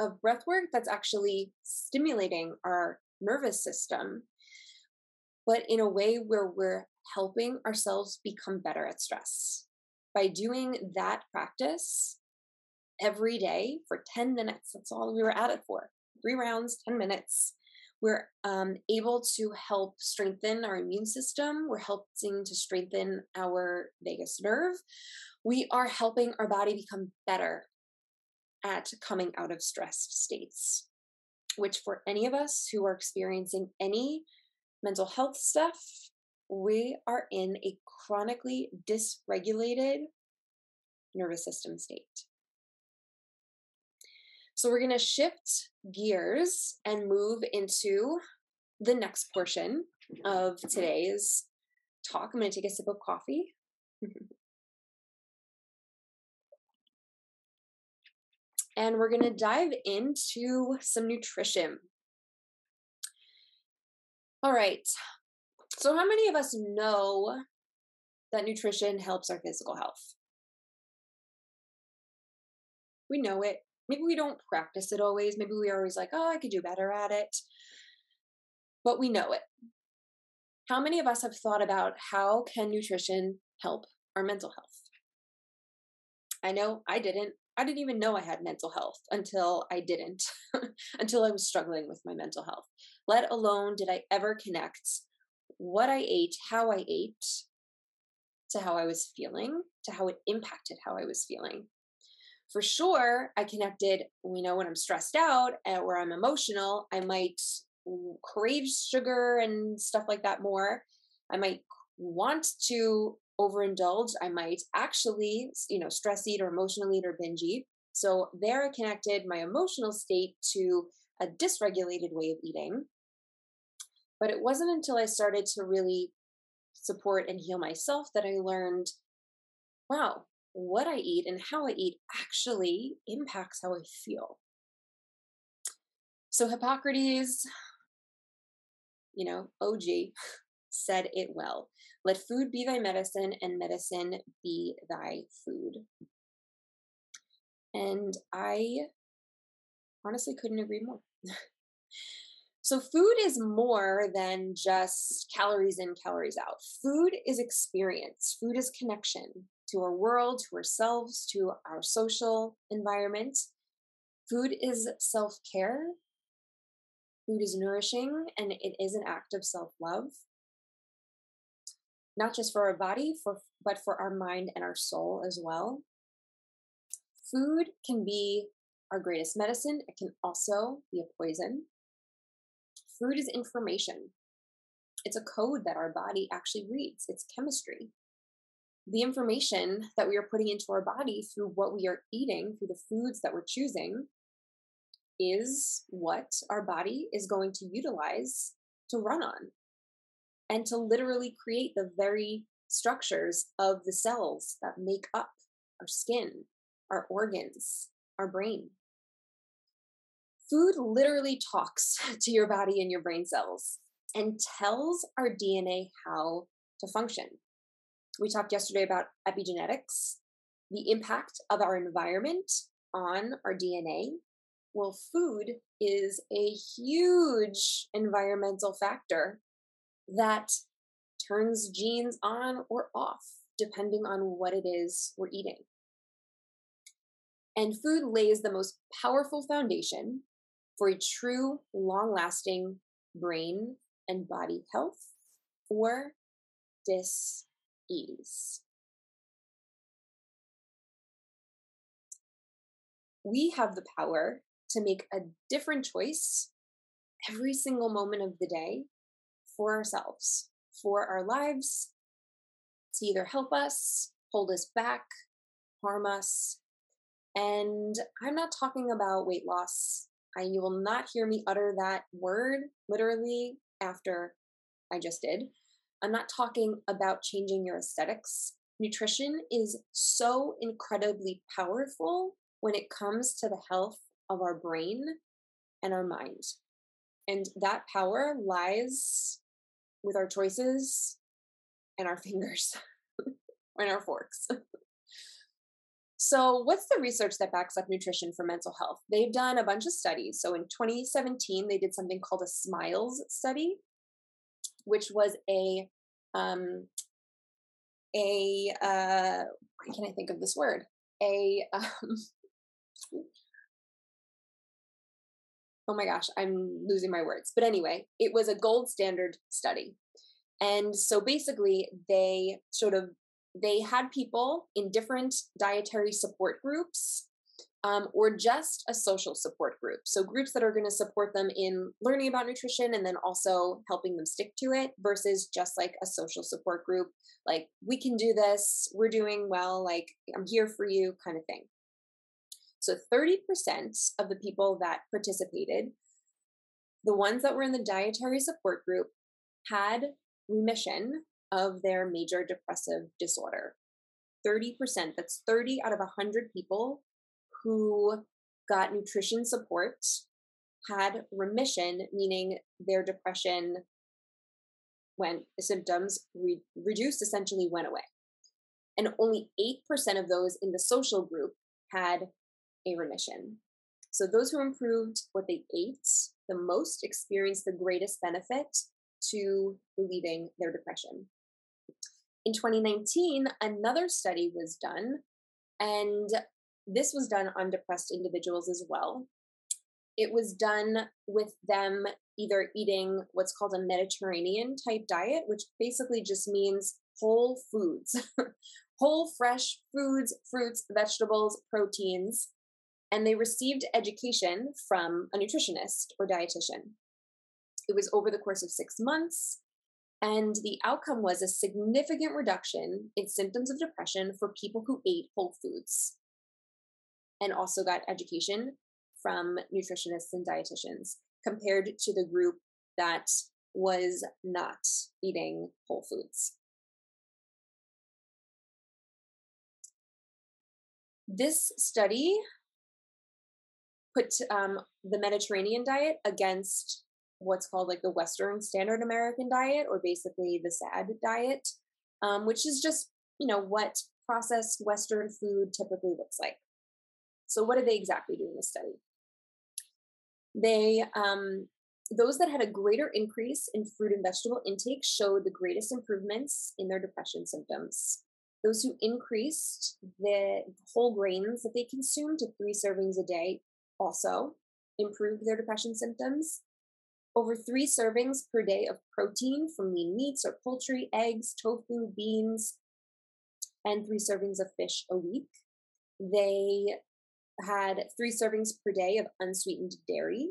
of breath work that's actually stimulating our nervous system, but in a way where we're helping ourselves become better at stress. By doing that practice every day for 10 minutes, that's all we were at it for three rounds, 10 minutes. We're um, able to help strengthen our immune system. We're helping to strengthen our vagus nerve. We are helping our body become better at coming out of stressed states, which for any of us who are experiencing any mental health stuff, we are in a chronically dysregulated nervous system state. So we're going to shift gears and move into the next portion of today's talk. I'm going to take a sip of coffee. and we're going to dive into some nutrition. All right. So, how many of us know that nutrition helps our physical health? We know it. Maybe we don't practice it always. Maybe we are always like, oh, I could do better at it. But we know it. How many of us have thought about how can nutrition help our mental health? I know I didn't. I didn't even know I had mental health until I didn't, until I was struggling with my mental health. Let alone did I ever connect what I ate, how I ate, to how I was feeling, to how it impacted how I was feeling. For sure, I connected, we know when I'm stressed out eh, or I'm emotional, I might crave sugar and stuff like that more. I might want to overindulge, I might actually, you know, stress eat or emotional eat or binge eat. So there I connected my emotional state to a dysregulated way of eating. But it wasn't until I started to really support and heal myself that I learned wow, what I eat and how I eat actually impacts how I feel. So Hippocrates, you know, OG, said it well. Let food be thy medicine, and medicine be thy food. And I honestly couldn't agree more. so, food is more than just calories in, calories out. Food is experience, food is connection to our world, to ourselves, to our social environment. Food is self care. Food is nourishing and it is an act of self love not just for our body, for but for our mind and our soul as well. Food can be our greatest medicine. It can also be a poison. Food is information. It's a code that our body actually reads. It's chemistry. The information that we are putting into our body through what we are eating, through the foods that we're choosing, is what our body is going to utilize to run on and to literally create the very structures of the cells that make up our skin, our organs, our brain. Food literally talks to your body and your brain cells and tells our DNA how to function. We talked yesterday about epigenetics, the impact of our environment on our DNA. Well, food is a huge environmental factor that turns genes on or off depending on what it is we're eating. And food lays the most powerful foundation for a true, long lasting brain and body health or dis ease. We have the power to make a different choice every single moment of the day for ourselves, for our lives, to either help us, hold us back, harm us. And I'm not talking about weight loss. I, you will not hear me utter that word literally after I just did. I'm not talking about changing your aesthetics. Nutrition is so incredibly powerful when it comes to the health of our brain and our mind. And that power lies with our choices and our fingers and our forks. So, what's the research that backs up nutrition for mental health? They've done a bunch of studies. So, in 2017, they did something called a SMILES study, which was a um, a uh, why can I think of this word? A um, oh my gosh, I'm losing my words. But anyway, it was a gold standard study. And so basically they sort of they had people in different dietary support groups um, or just a social support group. So, groups that are going to support them in learning about nutrition and then also helping them stick to it versus just like a social support group, like, we can do this, we're doing well, like, I'm here for you kind of thing. So, 30% of the people that participated, the ones that were in the dietary support group, had remission of their major depressive disorder. 30%, that's 30 out of 100 people who got nutrition support had remission, meaning their depression when the symptoms re- reduced essentially went away. And only 8% of those in the social group had a remission. So those who improved what they ate the most experienced the greatest benefit to relieving their depression. In 2019, another study was done, and this was done on depressed individuals as well. It was done with them either eating what's called a Mediterranean type diet, which basically just means whole foods, whole fresh foods, fruits, vegetables, proteins. And they received education from a nutritionist or dietitian. It was over the course of six months. And the outcome was a significant reduction in symptoms of depression for people who ate whole foods and also got education from nutritionists and dietitians compared to the group that was not eating whole foods. This study put um, the Mediterranean diet against what's called like the Western Standard American diet, or basically the SAD diet, um, which is just you know what processed Western food typically looks like. So, what did they exactly do in this study? They um, those that had a greater increase in fruit and vegetable intake showed the greatest improvements in their depression symptoms. Those who increased the whole grains that they consumed to three servings a day also improve their depression symptoms. Over three servings per day of protein from lean meats or poultry, eggs, tofu, beans, and three servings of fish a week. They had three servings per day of unsweetened dairy,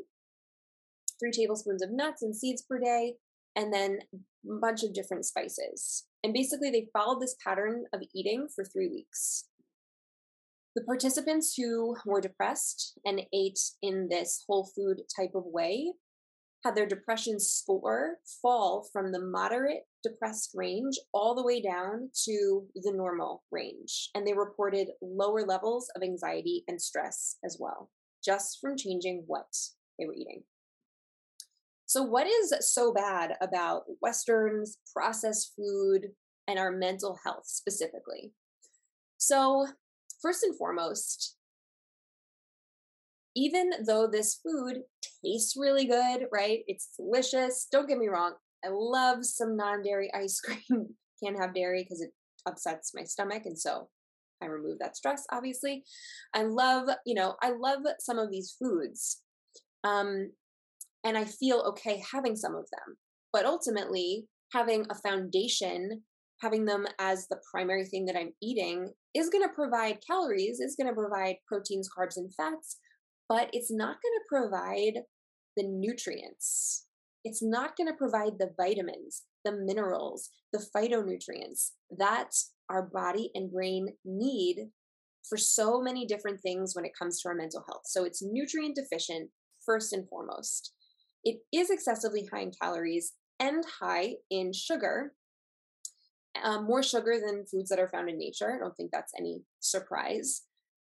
three tablespoons of nuts and seeds per day, and then a bunch of different spices. And basically, they followed this pattern of eating for three weeks. The participants who were depressed and ate in this whole food type of way had their depression score fall from the moderate depressed range all the way down to the normal range. And they reported lower levels of anxiety and stress as well, just from changing what they were eating. So, what is so bad about Westerns, processed food, and our mental health specifically? So, first and foremost, even though this food tastes really good, right? It's delicious. Don't get me wrong. I love some non dairy ice cream. Can't have dairy because it upsets my stomach. And so I remove that stress, obviously. I love, you know, I love some of these foods. Um, and I feel okay having some of them. But ultimately, having a foundation, having them as the primary thing that I'm eating is going to provide calories, is going to provide proteins, carbs, and fats, but it's not going to provide the nutrients. It's not going to provide the vitamins, the minerals, the phytonutrients that our body and brain need for so many different things when it comes to our mental health. So it's nutrient deficient, first and foremost. It is excessively high in calories and high in sugar, um, more sugar than foods that are found in nature. I don't think that's any surprise.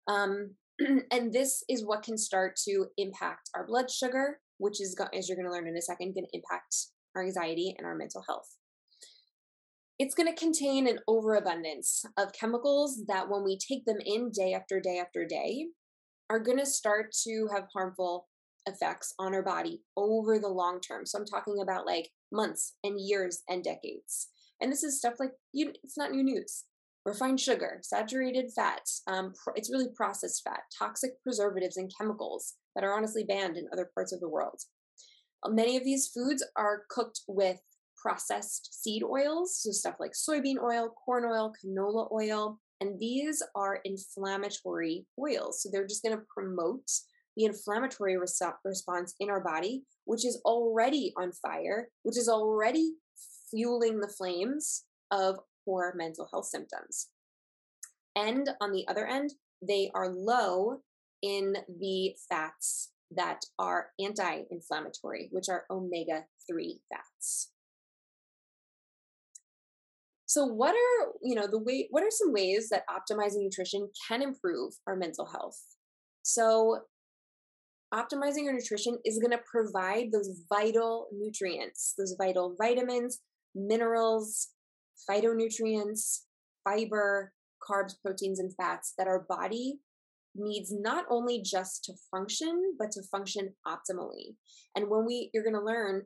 Um, and this is what can start to impact our blood sugar, which is, as you're going to learn in a second, going to impact our anxiety and our mental health. it's going to contain an overabundance of chemicals that when we take them in day after day after day are going to start to have harmful effects on our body over the long term. So I'm talking about like months and years and decades. And this is stuff like you it's not new news. Refined sugar, saturated fats um, it's really processed fat, toxic preservatives and chemicals that are honestly banned in other parts of the world. Many of these foods are cooked with processed seed oils, so stuff like soybean oil, corn oil, canola oil, and these are inflammatory oils. So they're just going to promote the inflammatory response in our body, which is already on fire, which is already fueling the flames of poor mental health symptoms. And on the other end, they are low in the fats that are anti inflammatory, which are omega 3 fats. So what are, you know, the way what are some ways that optimizing nutrition can improve our mental health? So optimizing your nutrition is going to provide those vital nutrients, those vital vitamins, minerals, phytonutrients, fiber, carbs, proteins, and fats that our body needs not only just to function, but to function optimally. And when we, you're going to learn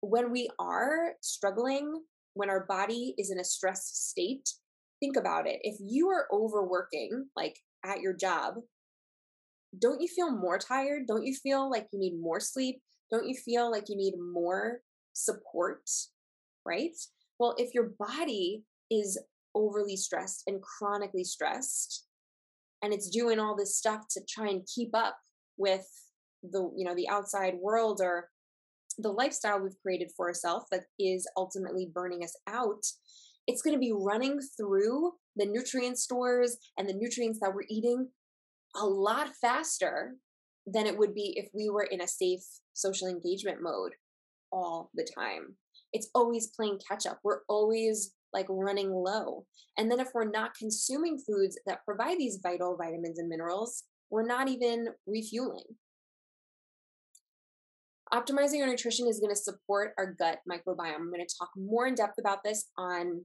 when we are struggling, when our body is in a stressed state, think about it. If you are overworking, like at your job, don't you feel more tired? Don't you feel like you need more sleep? Don't you feel like you need more support? Right? Well, if your body is overly stressed and chronically stressed, and it's doing all this stuff to try and keep up with the you know the outside world or the lifestyle we've created for ourselves that is ultimately burning us out it's going to be running through the nutrient stores and the nutrients that we're eating a lot faster than it would be if we were in a safe social engagement mode all the time. It's always playing catch up. We're always like running low. And then if we're not consuming foods that provide these vital vitamins and minerals, we're not even refueling. Optimizing our nutrition is going to support our gut microbiome. I'm going to talk more in depth about this on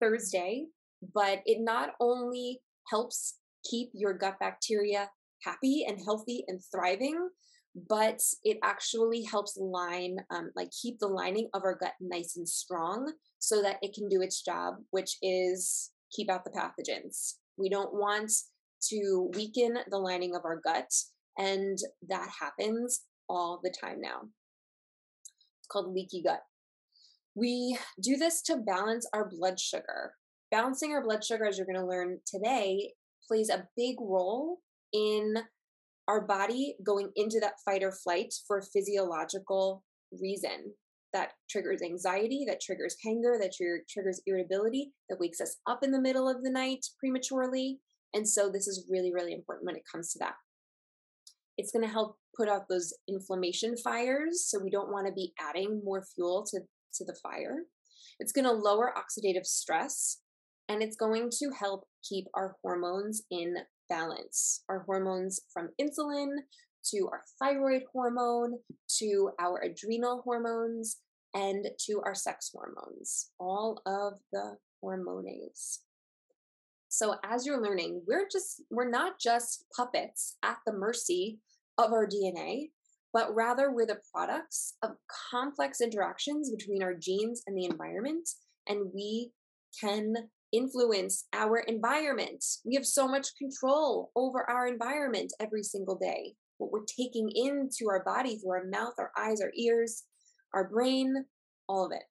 Thursday, but it not only helps keep your gut bacteria happy and healthy and thriving but it actually helps line um, like keep the lining of our gut nice and strong so that it can do its job which is keep out the pathogens. We don't want to weaken the lining of our gut and that happens all the time now. It's called leaky gut. We do this to balance our blood sugar. Balancing our blood sugar as you're going to learn today plays a big role in our body going into that fight or flight for a physiological reason that triggers anxiety, that triggers anger, that tr- triggers irritability, that wakes us up in the middle of the night prematurely. And so this is really, really important when it comes to that. It's going to help put out those inflammation fires. So we don't want to be adding more fuel to, to the fire. It's going to lower oxidative stress and it's going to help keep our hormones in balance. Our hormones from insulin to our thyroid hormone to our adrenal hormones and to our sex hormones, all of the hormones. So as you're learning, we're just we're not just puppets at the mercy of our DNA, but rather we're the products of complex interactions between our genes and the environment and we can influence our environment. We have so much control over our environment every single day. What we're taking into our body through our mouth, our eyes, our ears, our brain, all of it.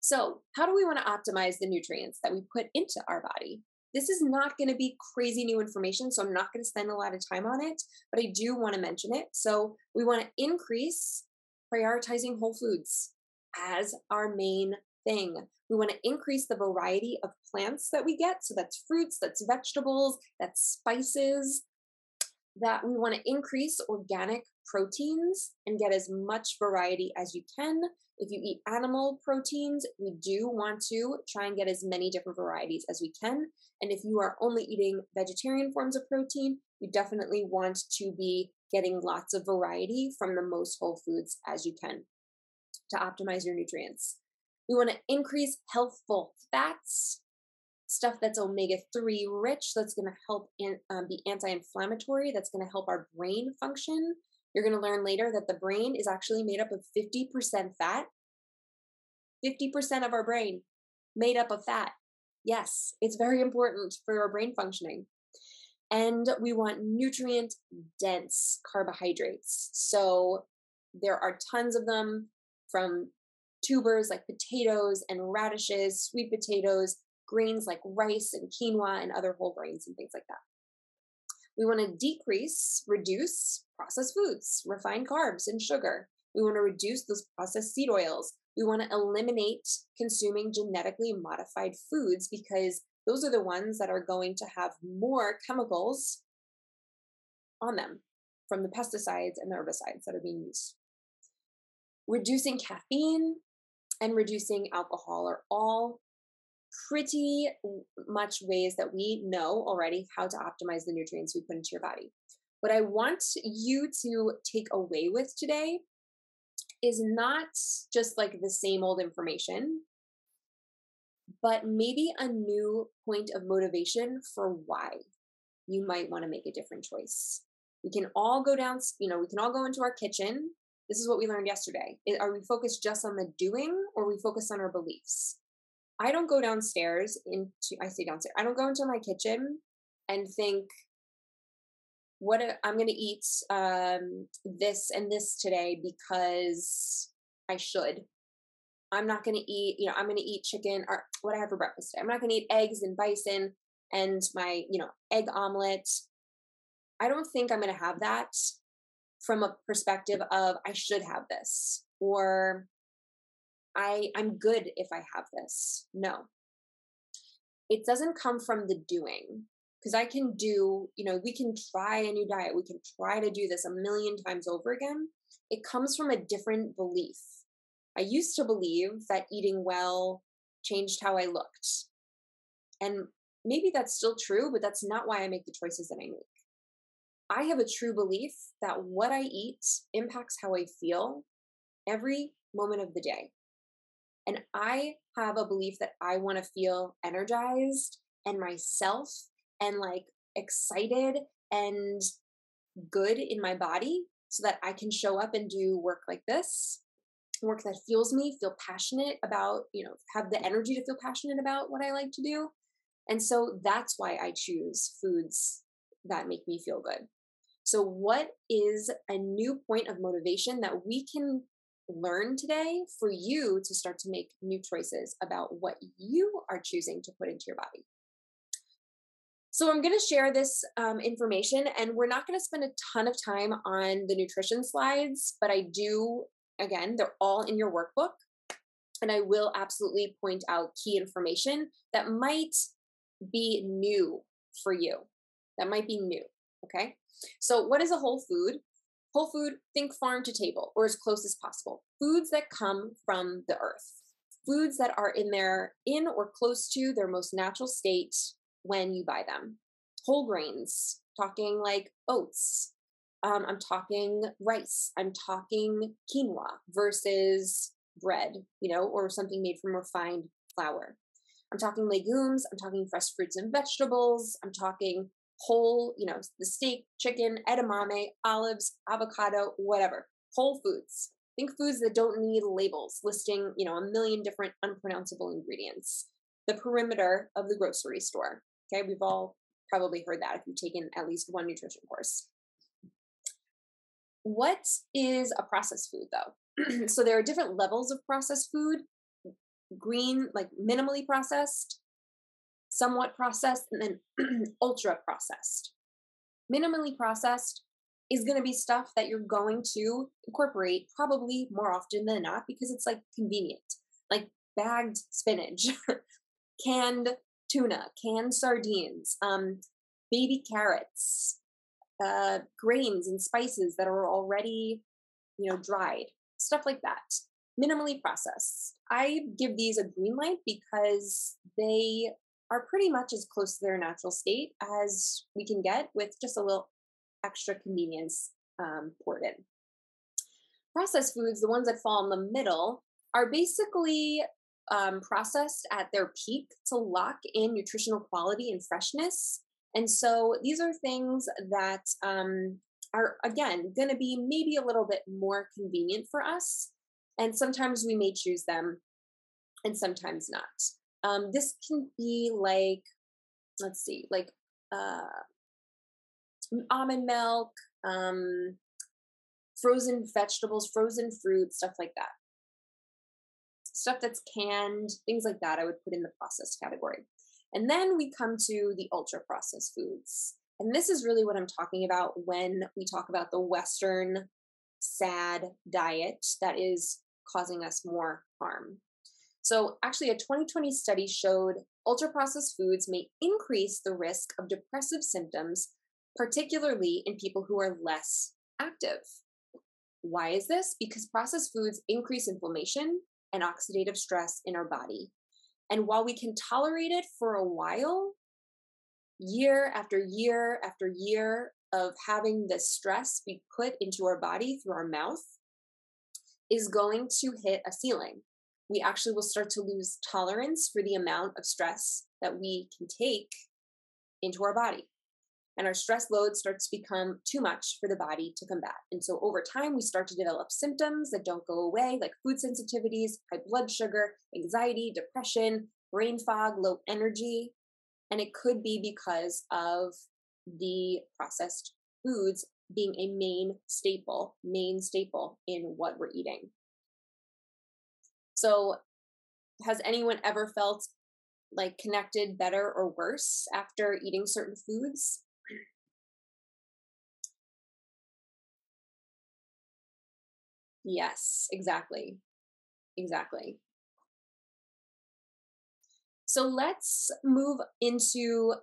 So, how do we want to optimize the nutrients that we put into our body? This is not going to be crazy new information, so I'm not going to spend a lot of time on it, but I do want to mention it. So, we want to increase prioritizing whole foods as our main thing. We want to increase the variety of plants that we get. So that's fruits, that's vegetables, that's spices. That we want to increase organic proteins and get as much variety as you can. If you eat animal proteins, we do want to try and get as many different varieties as we can. And if you are only eating vegetarian forms of protein, you definitely want to be getting lots of variety from the most whole foods as you can to optimize your nutrients. We want to increase healthful fats, stuff that's omega 3 rich, that's going to help in, um, be anti inflammatory, that's going to help our brain function. You're going to learn later that the brain is actually made up of 50% fat. 50% of our brain made up of fat. Yes, it's very important for our brain functioning. And we want nutrient dense carbohydrates. So there are tons of them from tubers like potatoes and radishes, sweet potatoes, grains like rice and quinoa and other whole grains and things like that. We want to decrease, reduce processed foods, refined carbs, and sugar. We want to reduce those processed seed oils. We want to eliminate consuming genetically modified foods because those are the ones that are going to have more chemicals on them from the pesticides and the herbicides that are being used. Reducing caffeine and reducing alcohol are all pretty much ways that we know already how to optimize the nutrients we put into your body. What I want you to take away with today is not just like the same old information, but maybe a new point of motivation for why you might want to make a different choice. We can all go down, you know, we can all go into our kitchen. This is what we learned yesterday. Are we focused just on the doing or we focus on our beliefs? I don't go downstairs into I say downstairs. I don't go into my kitchen and think what I'm going to eat um, this and this today because I should. I'm not going to eat, you know, I'm going to eat chicken or what I have for breakfast today. I'm not going to eat eggs and bison and my, you know, egg omelet. I don't think I'm going to have that from a perspective of I should have this or I I'm good if I have this. No. It doesn't come from the doing because I can do, you know, we can try a new diet. We can try to do this a million times over again. It comes from a different belief. I used to believe that eating well changed how I looked. And maybe that's still true, but that's not why I make the choices that I make. I have a true belief that what I eat impacts how I feel every moment of the day. And I have a belief that I want to feel energized and myself and like excited and good in my body so that I can show up and do work like this, work that fuels me, feel passionate about, you know, have the energy to feel passionate about what I like to do. And so that's why I choose foods that make me feel good. So, what is a new point of motivation that we can learn today for you to start to make new choices about what you are choosing to put into your body. So, I'm going to share this um, information, and we're not going to spend a ton of time on the nutrition slides, but I do, again, they're all in your workbook. And I will absolutely point out key information that might be new for you. That might be new. Okay. So, what is a whole food? Whole food, think farm to table or as close as possible. Foods that come from the earth. Foods that are in their in or close to their most natural state when you buy them. Whole grains, talking like oats. Um, I'm talking rice. I'm talking quinoa versus bread, you know, or something made from refined flour. I'm talking legumes. I'm talking fresh fruits and vegetables. I'm talking whole, you know, the steak, chicken, edamame, olives, avocado, whatever. Whole foods. Think foods that don't need labels listing, you know, a million different unpronounceable ingredients. The perimeter of the grocery store. Okay, we've all probably heard that if you've taken at least one nutrition course. What is a processed food though? so there are different levels of processed food. Green, like minimally processed, somewhat processed, and then ultra processed. Minimally processed is going to be stuff that you're going to incorporate probably more often than not because it's like convenient, like bagged spinach, canned tuna, canned sardines, um, baby carrots, uh, grains and spices that are already, you know, dried, stuff like that. Minimally processed. I give these a green light because they are pretty much as close to their natural state as we can get with just a little extra convenience um, poured in. Processed foods, the ones that fall in the middle, are basically um, processed at their peak to lock in nutritional quality and freshness. And so these are things that um, are, again, going to be maybe a little bit more convenient for us. And sometimes we may choose them and sometimes not. Um, this can be like, let's see, like uh, almond milk, um, frozen vegetables, frozen fruit, stuff like that. Stuff that's canned, things like that, I would put in the processed category. And then we come to the ultra processed foods. And this is really what I'm talking about when we talk about the Western sad diet that is causing us more harm. So, actually, a 2020 study showed ultra processed foods may increase the risk of depressive symptoms, particularly in people who are less active. Why is this? Because processed foods increase inflammation and oxidative stress in our body. And while we can tolerate it for a while, year after year after year of having this stress be put into our body through our mouth is going to hit a ceiling. We actually will start to lose tolerance for the amount of stress that we can take into our body and our stress load starts to become too much for the body to combat. And so over time, we start to develop symptoms that don't go away, like food sensitivities, high blood sugar, anxiety, depression, brain fog, low energy. And it could be because of the processed foods being a main staple, main staple in what we're eating. So, has anyone ever felt like connected better or worse after eating certain foods? Yes, exactly. Exactly. So let's move into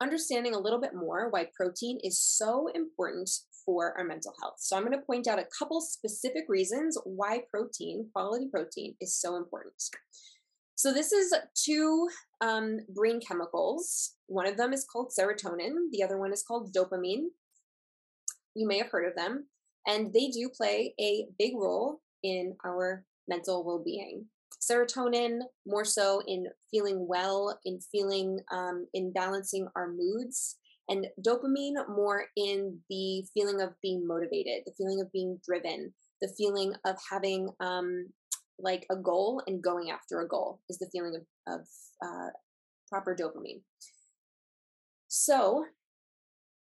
understanding a little bit more why protein is so important for our mental health. So I'm going to point out a couple specific reasons why protein, quality protein, is so important. So this is two um, brain chemicals. One of them is called serotonin. The other one is called dopamine. You may have heard of them and they do play a big role in our mental well-being serotonin more so in feeling well in feeling um, in balancing our moods and dopamine more in the feeling of being motivated the feeling of being driven the feeling of having um, like a goal and going after a goal is the feeling of, of uh, proper dopamine so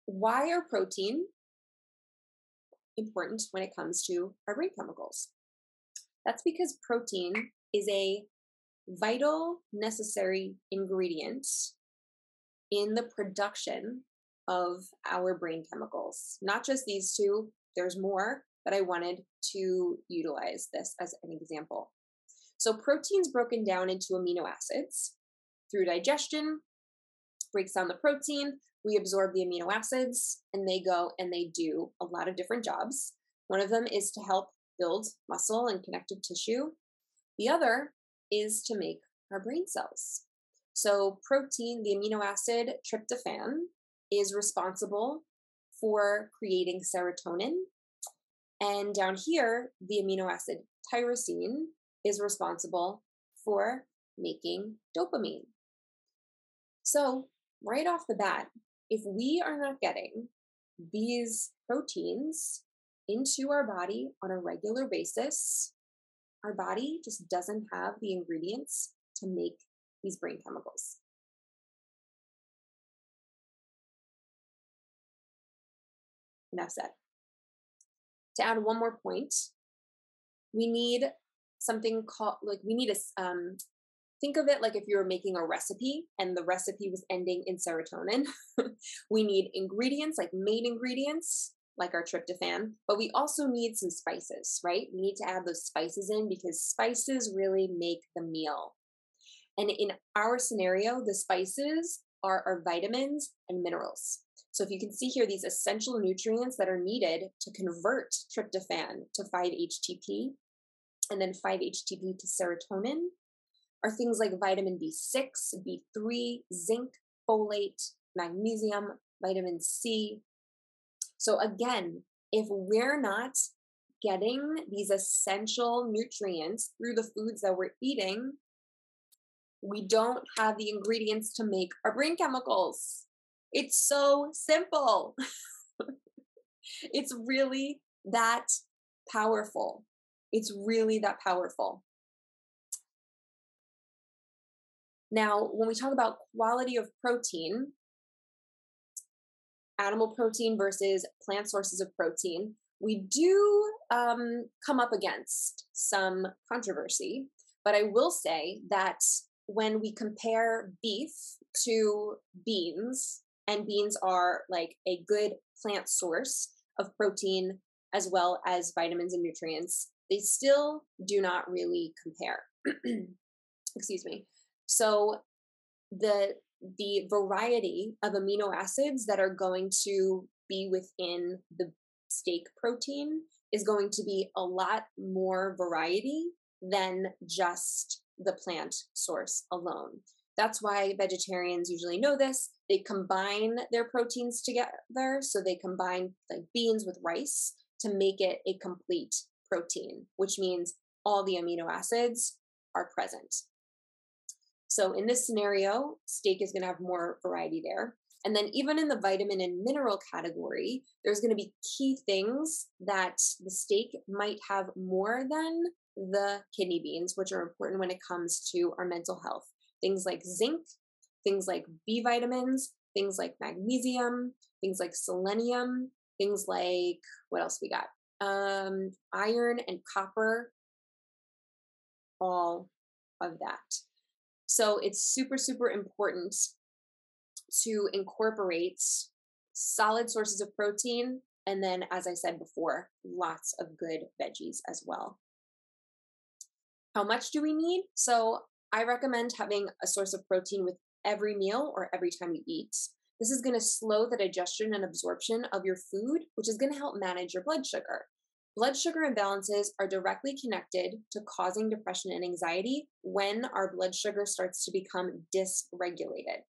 why are protein important when it comes to our brain chemicals. That's because protein is a vital, necessary ingredient in the production of our brain chemicals. Not just these two, there's more, but I wanted to utilize this as an example. So, protein's broken down into amino acids through digestion, breaks down the protein, we absorb the amino acids and they go and they do a lot of different jobs. One of them is to help build muscle and connective tissue. The other is to make our brain cells. So, protein, the amino acid tryptophan, is responsible for creating serotonin. And down here, the amino acid tyrosine is responsible for making dopamine. So, right off the bat, if we are not getting these proteins into our body on a regular basis, our body just doesn't have the ingredients to make these brain chemicals. Enough said. To add one more point, we need something called like we need a um, think of it like if you were making a recipe and the recipe was ending in serotonin. we need ingredients, like main ingredients, like our tryptophan, but we also need some spices, right? We need to add those spices in because spices really make the meal. And in our scenario, the spices are our vitamins and minerals. So if you can see here, these essential nutrients that are needed to convert tryptophan to 5-HTP and then 5-HTP to serotonin are things like vitamin B6, B3, zinc, folate, magnesium, vitamin C. So, again, if we're not getting these essential nutrients through the foods that we're eating, we don't have the ingredients to make our brain chemicals. It's so simple. it's really that powerful. It's really that powerful. Now, when we talk about quality of protein, animal protein versus plant sources of protein, we do um, come up against some controversy. But I will say that when we compare beef to beans, and beans are like a good plant source of protein as well as vitamins and nutrients, they still do not really compare. Excuse me. So the the variety of amino acids that are going to be within the steak protein is going to be a lot more variety than just the plant source alone. That's why vegetarians usually know this. They combine their proteins together. So they combine like beans with rice to make it a complete protein, which means all the amino acids are present. So in this scenario, steak is going to have more variety there. And then even in the vitamin and mineral category, there's going to be key things that the steak might have more than the kidney beans, which are important when it comes to our mental health. Things like zinc, things like B vitamins, things like magnesium, things like selenium, things like what else we got? Um, iron and copper, all of that. So it's super, super important to incorporate solid sources of protein. And then, as I said before, lots of good veggies as well. How much do we need? So I recommend having a source of protein with every meal or every time you eat. This is going to slow the digestion and absorption of your food, which is going to help manage your blood sugar. Blood sugar imbalances are directly connected to causing depression and anxiety when our blood sugar starts to become dysregulated.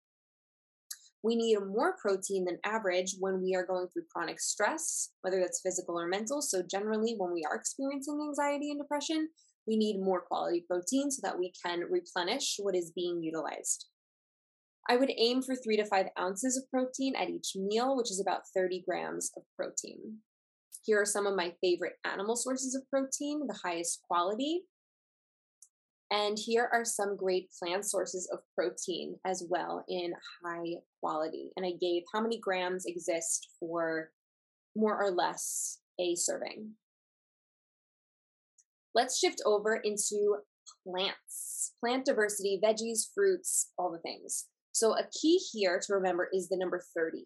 We need more protein than average when we are going through chronic stress, whether that's physical or mental. So, generally, when we are experiencing anxiety and depression, we need more quality protein so that we can replenish what is being utilized. I would aim for three to five ounces of protein at each meal, which is about 30 grams of protein. Here are some of my favorite animal sources of protein, the highest quality. And here are some great plant sources of protein as well in high quality. And I gave how many grams exist for more or less a serving. Let's shift over into plants, plant diversity, veggies, fruits, all the things. So, a key here to remember is the number 30.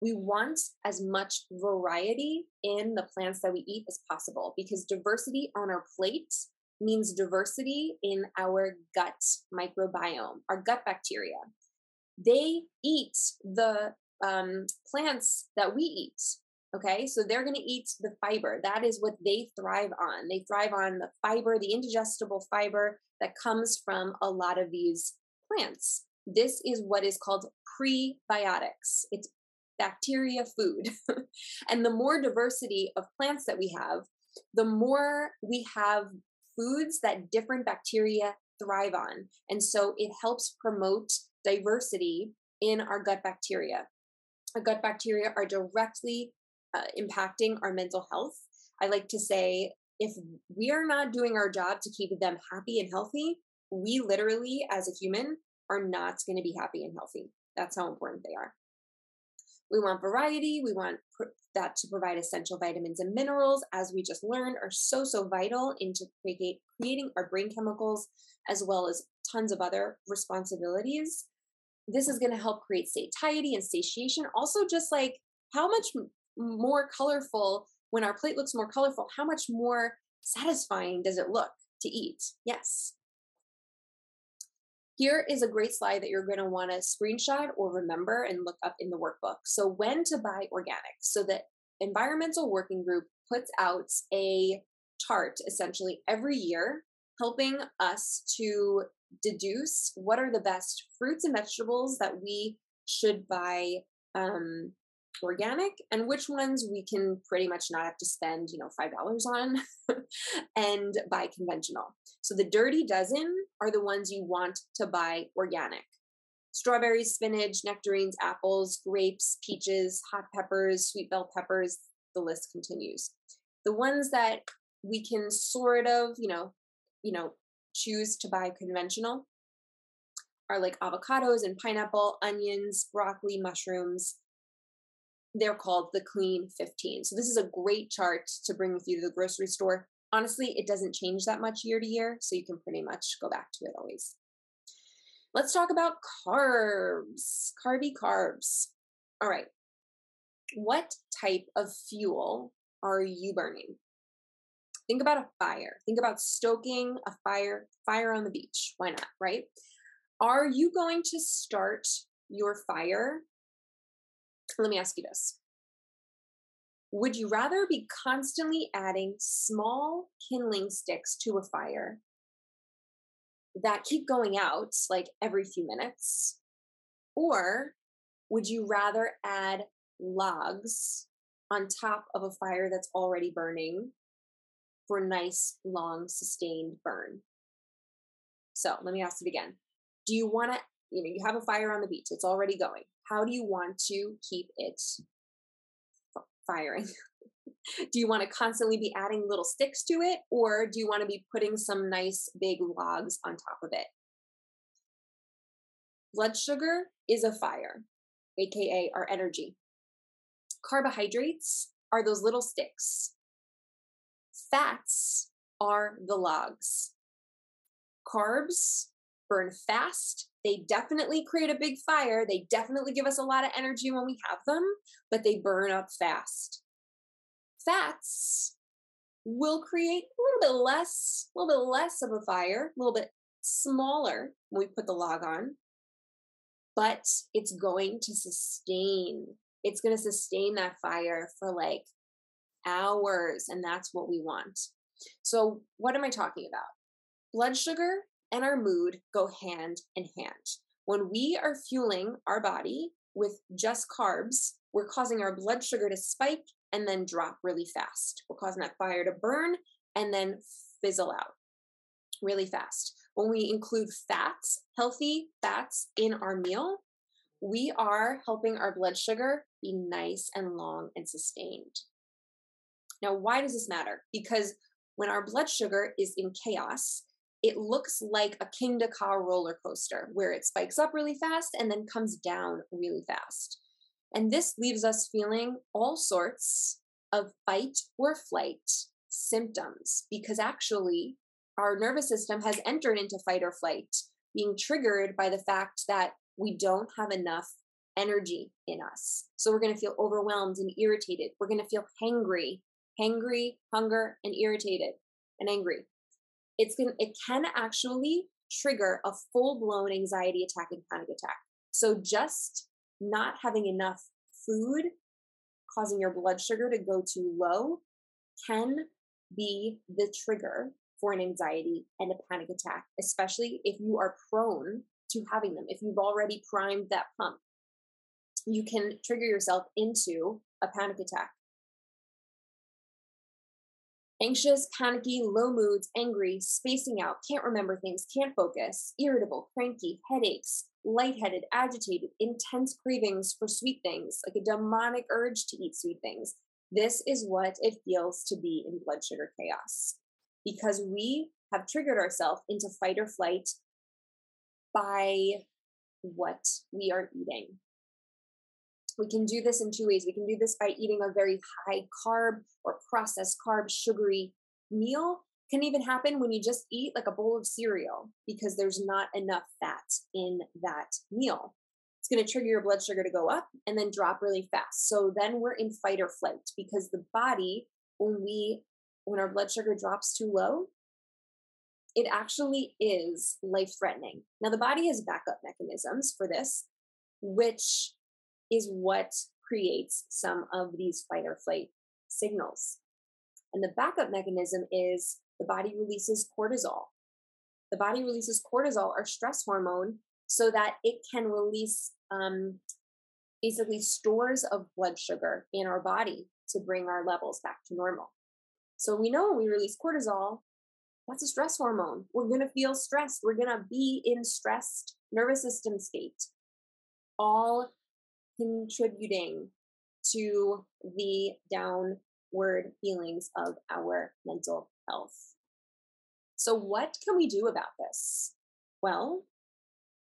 We want as much variety in the plants that we eat as possible because diversity on our plate means diversity in our gut microbiome, our gut bacteria. They eat the um, plants that we eat. Okay, so they're going to eat the fiber. That is what they thrive on. They thrive on the fiber, the indigestible fiber that comes from a lot of these plants. This is what is called prebiotics. It's bacteria food. and the more diversity of plants that we have, the more we have foods that different bacteria thrive on. And so it helps promote diversity in our gut bacteria. Our gut bacteria are directly uh, impacting our mental health. I like to say if we are not doing our job to keep them happy and healthy, we literally, as a human, are not going to be happy and healthy. That's how important they are. We want variety. We want pr- that to provide essential vitamins and minerals, as we just learned, are so, so vital into create, creating our brain chemicals, as well as tons of other responsibilities. This is going to help create satiety and satiation. Also, just like how much more colorful, when our plate looks more colorful, how much more satisfying does it look to eat? Yes. Here is a great slide that you're going to want to screenshot or remember and look up in the workbook. So, when to buy organic. So, the Environmental Working Group puts out a chart essentially every year, helping us to deduce what are the best fruits and vegetables that we should buy um, organic and which ones we can pretty much not have to spend, you know, $5 on and buy conventional. So the dirty dozen are the ones you want to buy organic. Strawberries, spinach, nectarines, apples, grapes, peaches, hot peppers, sweet bell peppers, the list continues. The ones that we can sort of, you know, you know, choose to buy conventional are like avocados and pineapple, onions, broccoli, mushrooms, they're called the Clean 15. So this is a great chart to bring with you to the grocery store. Honestly, it doesn't change that much year to year, so you can pretty much go back to it always. Let's talk about carbs, carby carbs. All right. What type of fuel are you burning? Think about a fire. Think about stoking a fire, fire on the beach. Why not, right? Are you going to start your fire let me ask you this Would you rather be constantly adding small kindling sticks to a fire that keep going out like every few minutes? Or would you rather add logs on top of a fire that's already burning for a nice, long, sustained burn? So let me ask it again. Do you want to, you know, you have a fire on the beach, it's already going how do you want to keep it firing? do you want to constantly be adding little sticks to it, or do you want to be putting some nice big logs on top of it? Blood sugar is a fire, aka our energy. Carbohydrates are those little sticks. Fats are the logs. Carbs burn fast they definitely create a big fire. They definitely give us a lot of energy when we have them, but they burn up fast. Fats will create a little bit less, a little bit less of a fire, a little bit smaller when we put the log on, but it's going to sustain. It's going to sustain that fire for like hours, and that's what we want. So, what am I talking about? Blood sugar and our mood go hand in hand. When we are fueling our body with just carbs, we're causing our blood sugar to spike and then drop really fast. We're causing that fire to burn and then fizzle out really fast. When we include fats, healthy fats in our meal, we are helping our blood sugar be nice and long and sustained. Now, why does this matter? Because when our blood sugar is in chaos, it looks like a Kingda Ka roller coaster where it spikes up really fast and then comes down really fast. And this leaves us feeling all sorts of fight or flight symptoms because actually our nervous system has entered into fight or flight, being triggered by the fact that we don't have enough energy in us. So we're going to feel overwhelmed and irritated. We're going to feel hangry, hangry, hunger, and irritated and angry it's going it can actually trigger a full-blown anxiety attack and panic attack. So just not having enough food causing your blood sugar to go too low can be the trigger for an anxiety and a panic attack, especially if you are prone to having them. If you've already primed that pump, you can trigger yourself into a panic attack. Anxious, panicky, low moods, angry, spacing out, can't remember things, can't focus, irritable, cranky, headaches, lightheaded, agitated, intense cravings for sweet things, like a demonic urge to eat sweet things. This is what it feels to be in blood sugar chaos because we have triggered ourselves into fight or flight by what we are eating. We can do this in two ways. We can do this by eating a very high carb or processed carb, sugary meal. Can even happen when you just eat like a bowl of cereal because there's not enough fat in that meal. It's going to trigger your blood sugar to go up and then drop really fast. So then we're in fight or flight because the body, when we when our blood sugar drops too low, it actually is life threatening. Now, the body has backup mechanisms for this, which is what creates some of these fight or flight signals. And the backup mechanism is the body releases cortisol. The body releases cortisol, our stress hormone, so that it can release um, basically stores of blood sugar in our body to bring our levels back to normal. So we know when we release cortisol, that's a stress hormone. We're going to feel stressed. We're going to be in stressed nervous system state, all contributing to the downward feelings of our mental health. So, what can we do about this? Well,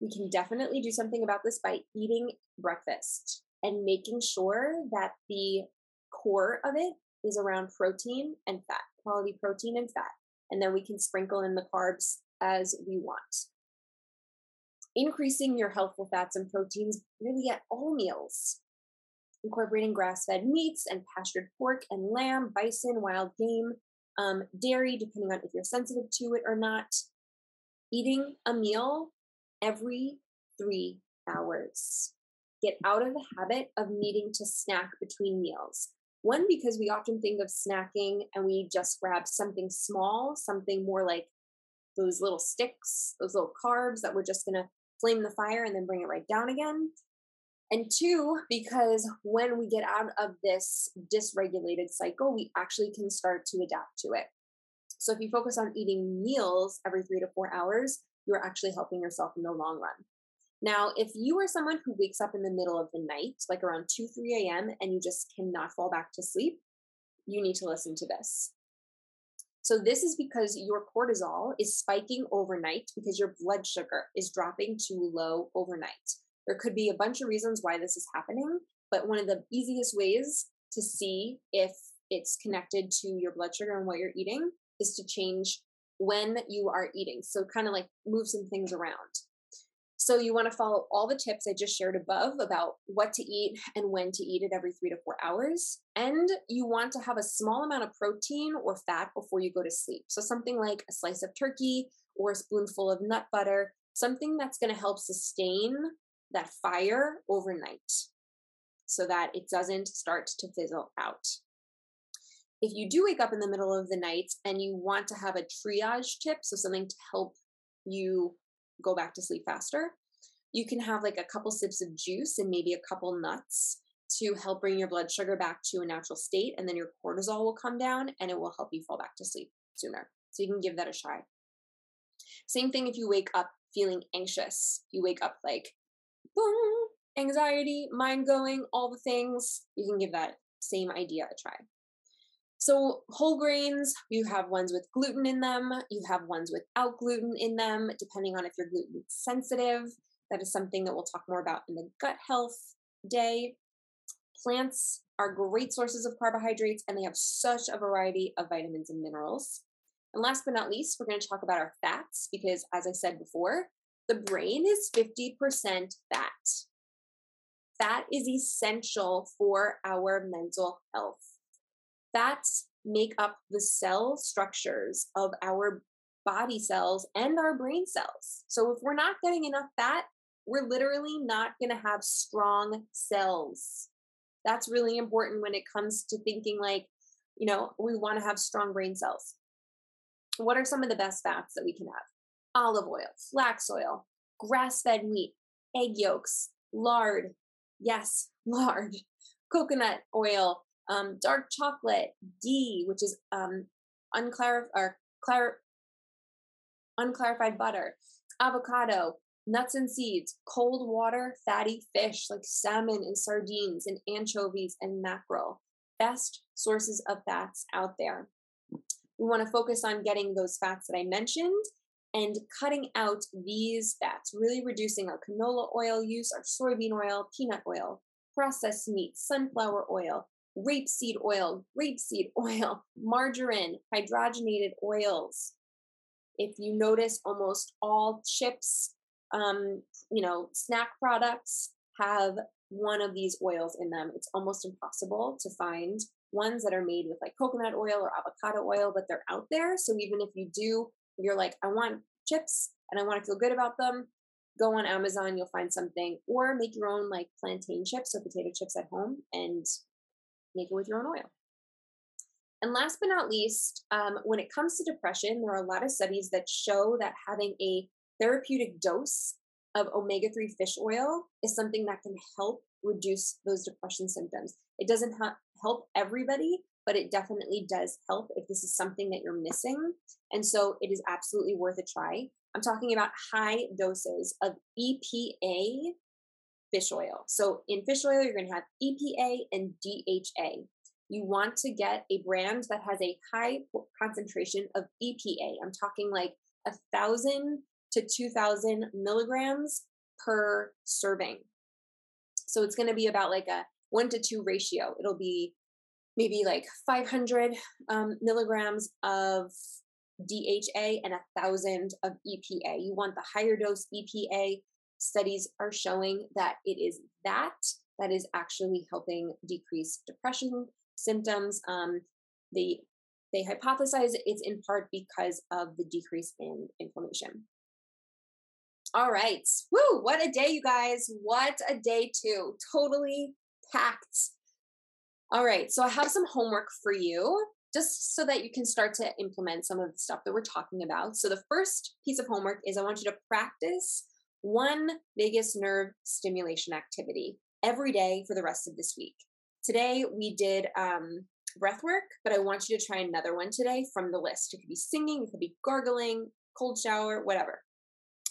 we can definitely do something about this by eating breakfast and making sure that the core of it is around protein and fat, quality protein and fat. And then we can sprinkle in the carbs as we want. Increasing your healthful fats and proteins really at all meals. Incorporating grass fed meats and pastured pork and lamb, bison, wild game, um, dairy, depending on if you're sensitive to it or not. Eating a meal every three hours. Get out of the habit of needing to snack between meals. One, because we often think of snacking and we just grab something small, something more like those little sticks, those little carbs that we're just going to flame the fire and then bring it right down again. And two, because when we get out of this dysregulated cycle, we actually can start to adapt to it. So if you focus on eating meals every three to four hours, you're actually helping yourself in the long run. Now, if you are someone who wakes up in the middle of the night, like around 2, 3 a.m., and you just cannot fall back to sleep, you need to listen to this. So, this is because your cortisol is spiking overnight because your blood sugar is dropping too low overnight. There could be a bunch of reasons why this is happening, but one of the easiest ways to see if it's connected to your blood sugar and what you're eating is to change when you are eating. So, kind of like move some things around. So you want to follow all the tips I just shared above about what to eat and when to eat it every three to four hours. And you want to have a small amount of protein or fat before you go to sleep. So something like a slice of turkey or a spoonful of nut butter, something that's going to help sustain that fire overnight so that it doesn't start to fizzle out. If you do wake up in the middle of the night and you want to have a triage tip, so something to help you go back to sleep faster. You can have like a couple sips of juice and maybe a couple nuts to help bring your blood sugar back to a natural state, and then your cortisol will come down and it will help you fall back to sleep sooner. So you can give that a try. Same thing if you wake up feeling anxious. You wake up like, boom, anxiety, mind going, all the things. You can give that same idea a try. So, whole grains, you have ones with gluten in them, you have ones without gluten in them, depending on if you're gluten sensitive. That is something that we'll talk more about in the gut health day. Plants are great sources of carbohydrates and they have such a variety of vitamins and minerals. And last but not least, we're going to talk about our fats because, as I said before, the brain is 50% fat. Fat is essential for our mental health fats make up the cell structures of our body cells and our brain cells. So if we're not getting enough fat, we're literally not going to have strong cells. That's really important when it comes to thinking like, you know, we want to have strong brain cells. What are some of the best fats that we can have? Olive oil, flax oil, grass fed meat, egg yolks, lard. Yes, lard, coconut oil, um, dark chocolate, ghee, which is um, or clar- unclarified butter, avocado, nuts and seeds, cold water, fatty fish like salmon and sardines and anchovies and mackerel. Best sources of fats out there. We want to focus on getting those fats that I mentioned and cutting out these fats, really reducing our canola oil use, our soybean oil, peanut oil, processed meat, sunflower oil, rapeseed oil, rapeseed oil, margarine, hydrogenated oils. If you notice, almost all chips, um, you know, snack products have one of these oils in them. It's almost impossible to find ones that are made with like coconut oil or avocado oil, but they're out there. So even if you do, you're like, I want chips and I want to feel good about them, go on Amazon, you'll find something, or make your own like plantain chips or potato chips at home and make it with your own oil. And last but not least, um, when it comes to depression, there are a lot of studies that show that having a therapeutic dose of omega 3 fish oil is something that can help reduce those depression symptoms. It doesn't ha- help everybody, but it definitely does help if this is something that you're missing. And so it is absolutely worth a try. I'm talking about high doses of EPA fish oil. So in fish oil, you're going to have EPA and DHA. You want to get a brand that has a high concentration of EPA. I'm talking like a thousand to 2000 milligrams per serving. So it's going to be about like a one to two ratio. It'll be maybe like 500 um, milligrams of DHA and a thousand of EPA. You want the higher dose EPA. Studies are showing that it is that that is actually helping decrease depression symptoms. Um, they they hypothesize it's in part because of the decrease in inflammation. All right. Woo, what a day, you guys. What a day, too. Totally packed. All right. So I have some homework for you just so that you can start to implement some of the stuff that we're talking about. So the first piece of homework is I want you to practice one vagus nerve stimulation activity every day for the rest of this week. Today we did um, breath work, but I want you to try another one today from the list. It could be singing, it could be gargling, cold shower, whatever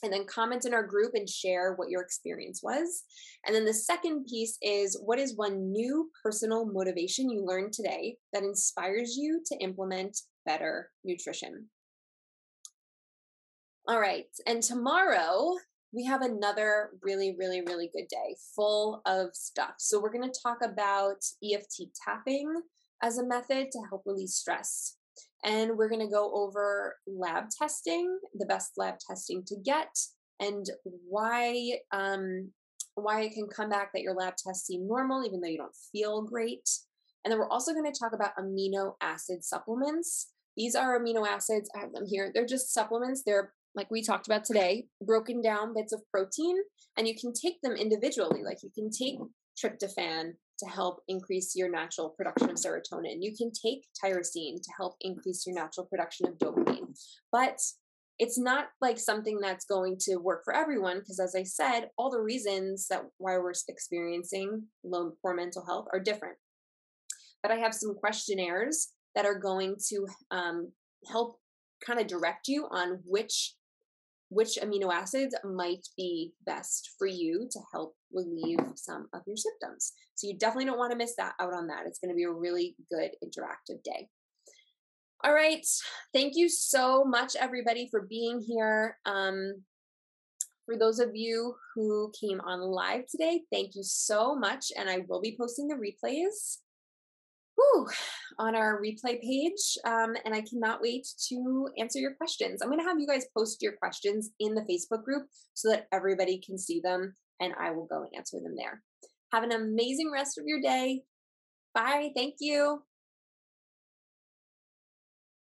and then comment in our group and share what your experience was. And then the second piece is what is one new personal motivation you learned today that inspires you to implement better nutrition? All right. And tomorrow we have another really, really, really good day full of stuff. So we're going to talk about EFT tapping as a method to help release stress and we're going to go over lab testing, the best lab testing to get, and why um, why it can come back that your lab tests seem normal even though you don't feel great. And then we're also going to talk about amino acid supplements. These are amino acids. I have them here. They're just supplements. They're like we talked about today, broken down bits of protein, and you can take them individually. Like you can take tryptophan to help increase your natural production of serotonin. You can take tyrosine to help increase your natural production of dopamine. But it's not like something that's going to work for everyone because as I said, all the reasons that why we're experiencing low poor mental health are different. But I have some questionnaires that are going to um, help kind of direct you on which which amino acids might be best for you to help relieve some of your symptoms. So you definitely don't want to miss that out on that. It's going to be a really good interactive day. All right. Thank you so much, everybody, for being here. Um, for those of you who came on live today, thank you so much. And I will be posting the replays whew, on our replay page. Um, and I cannot wait to answer your questions. I'm going to have you guys post your questions in the Facebook group so that everybody can see them and I will go and answer them there. Have an amazing rest of your day. Bye. Thank you.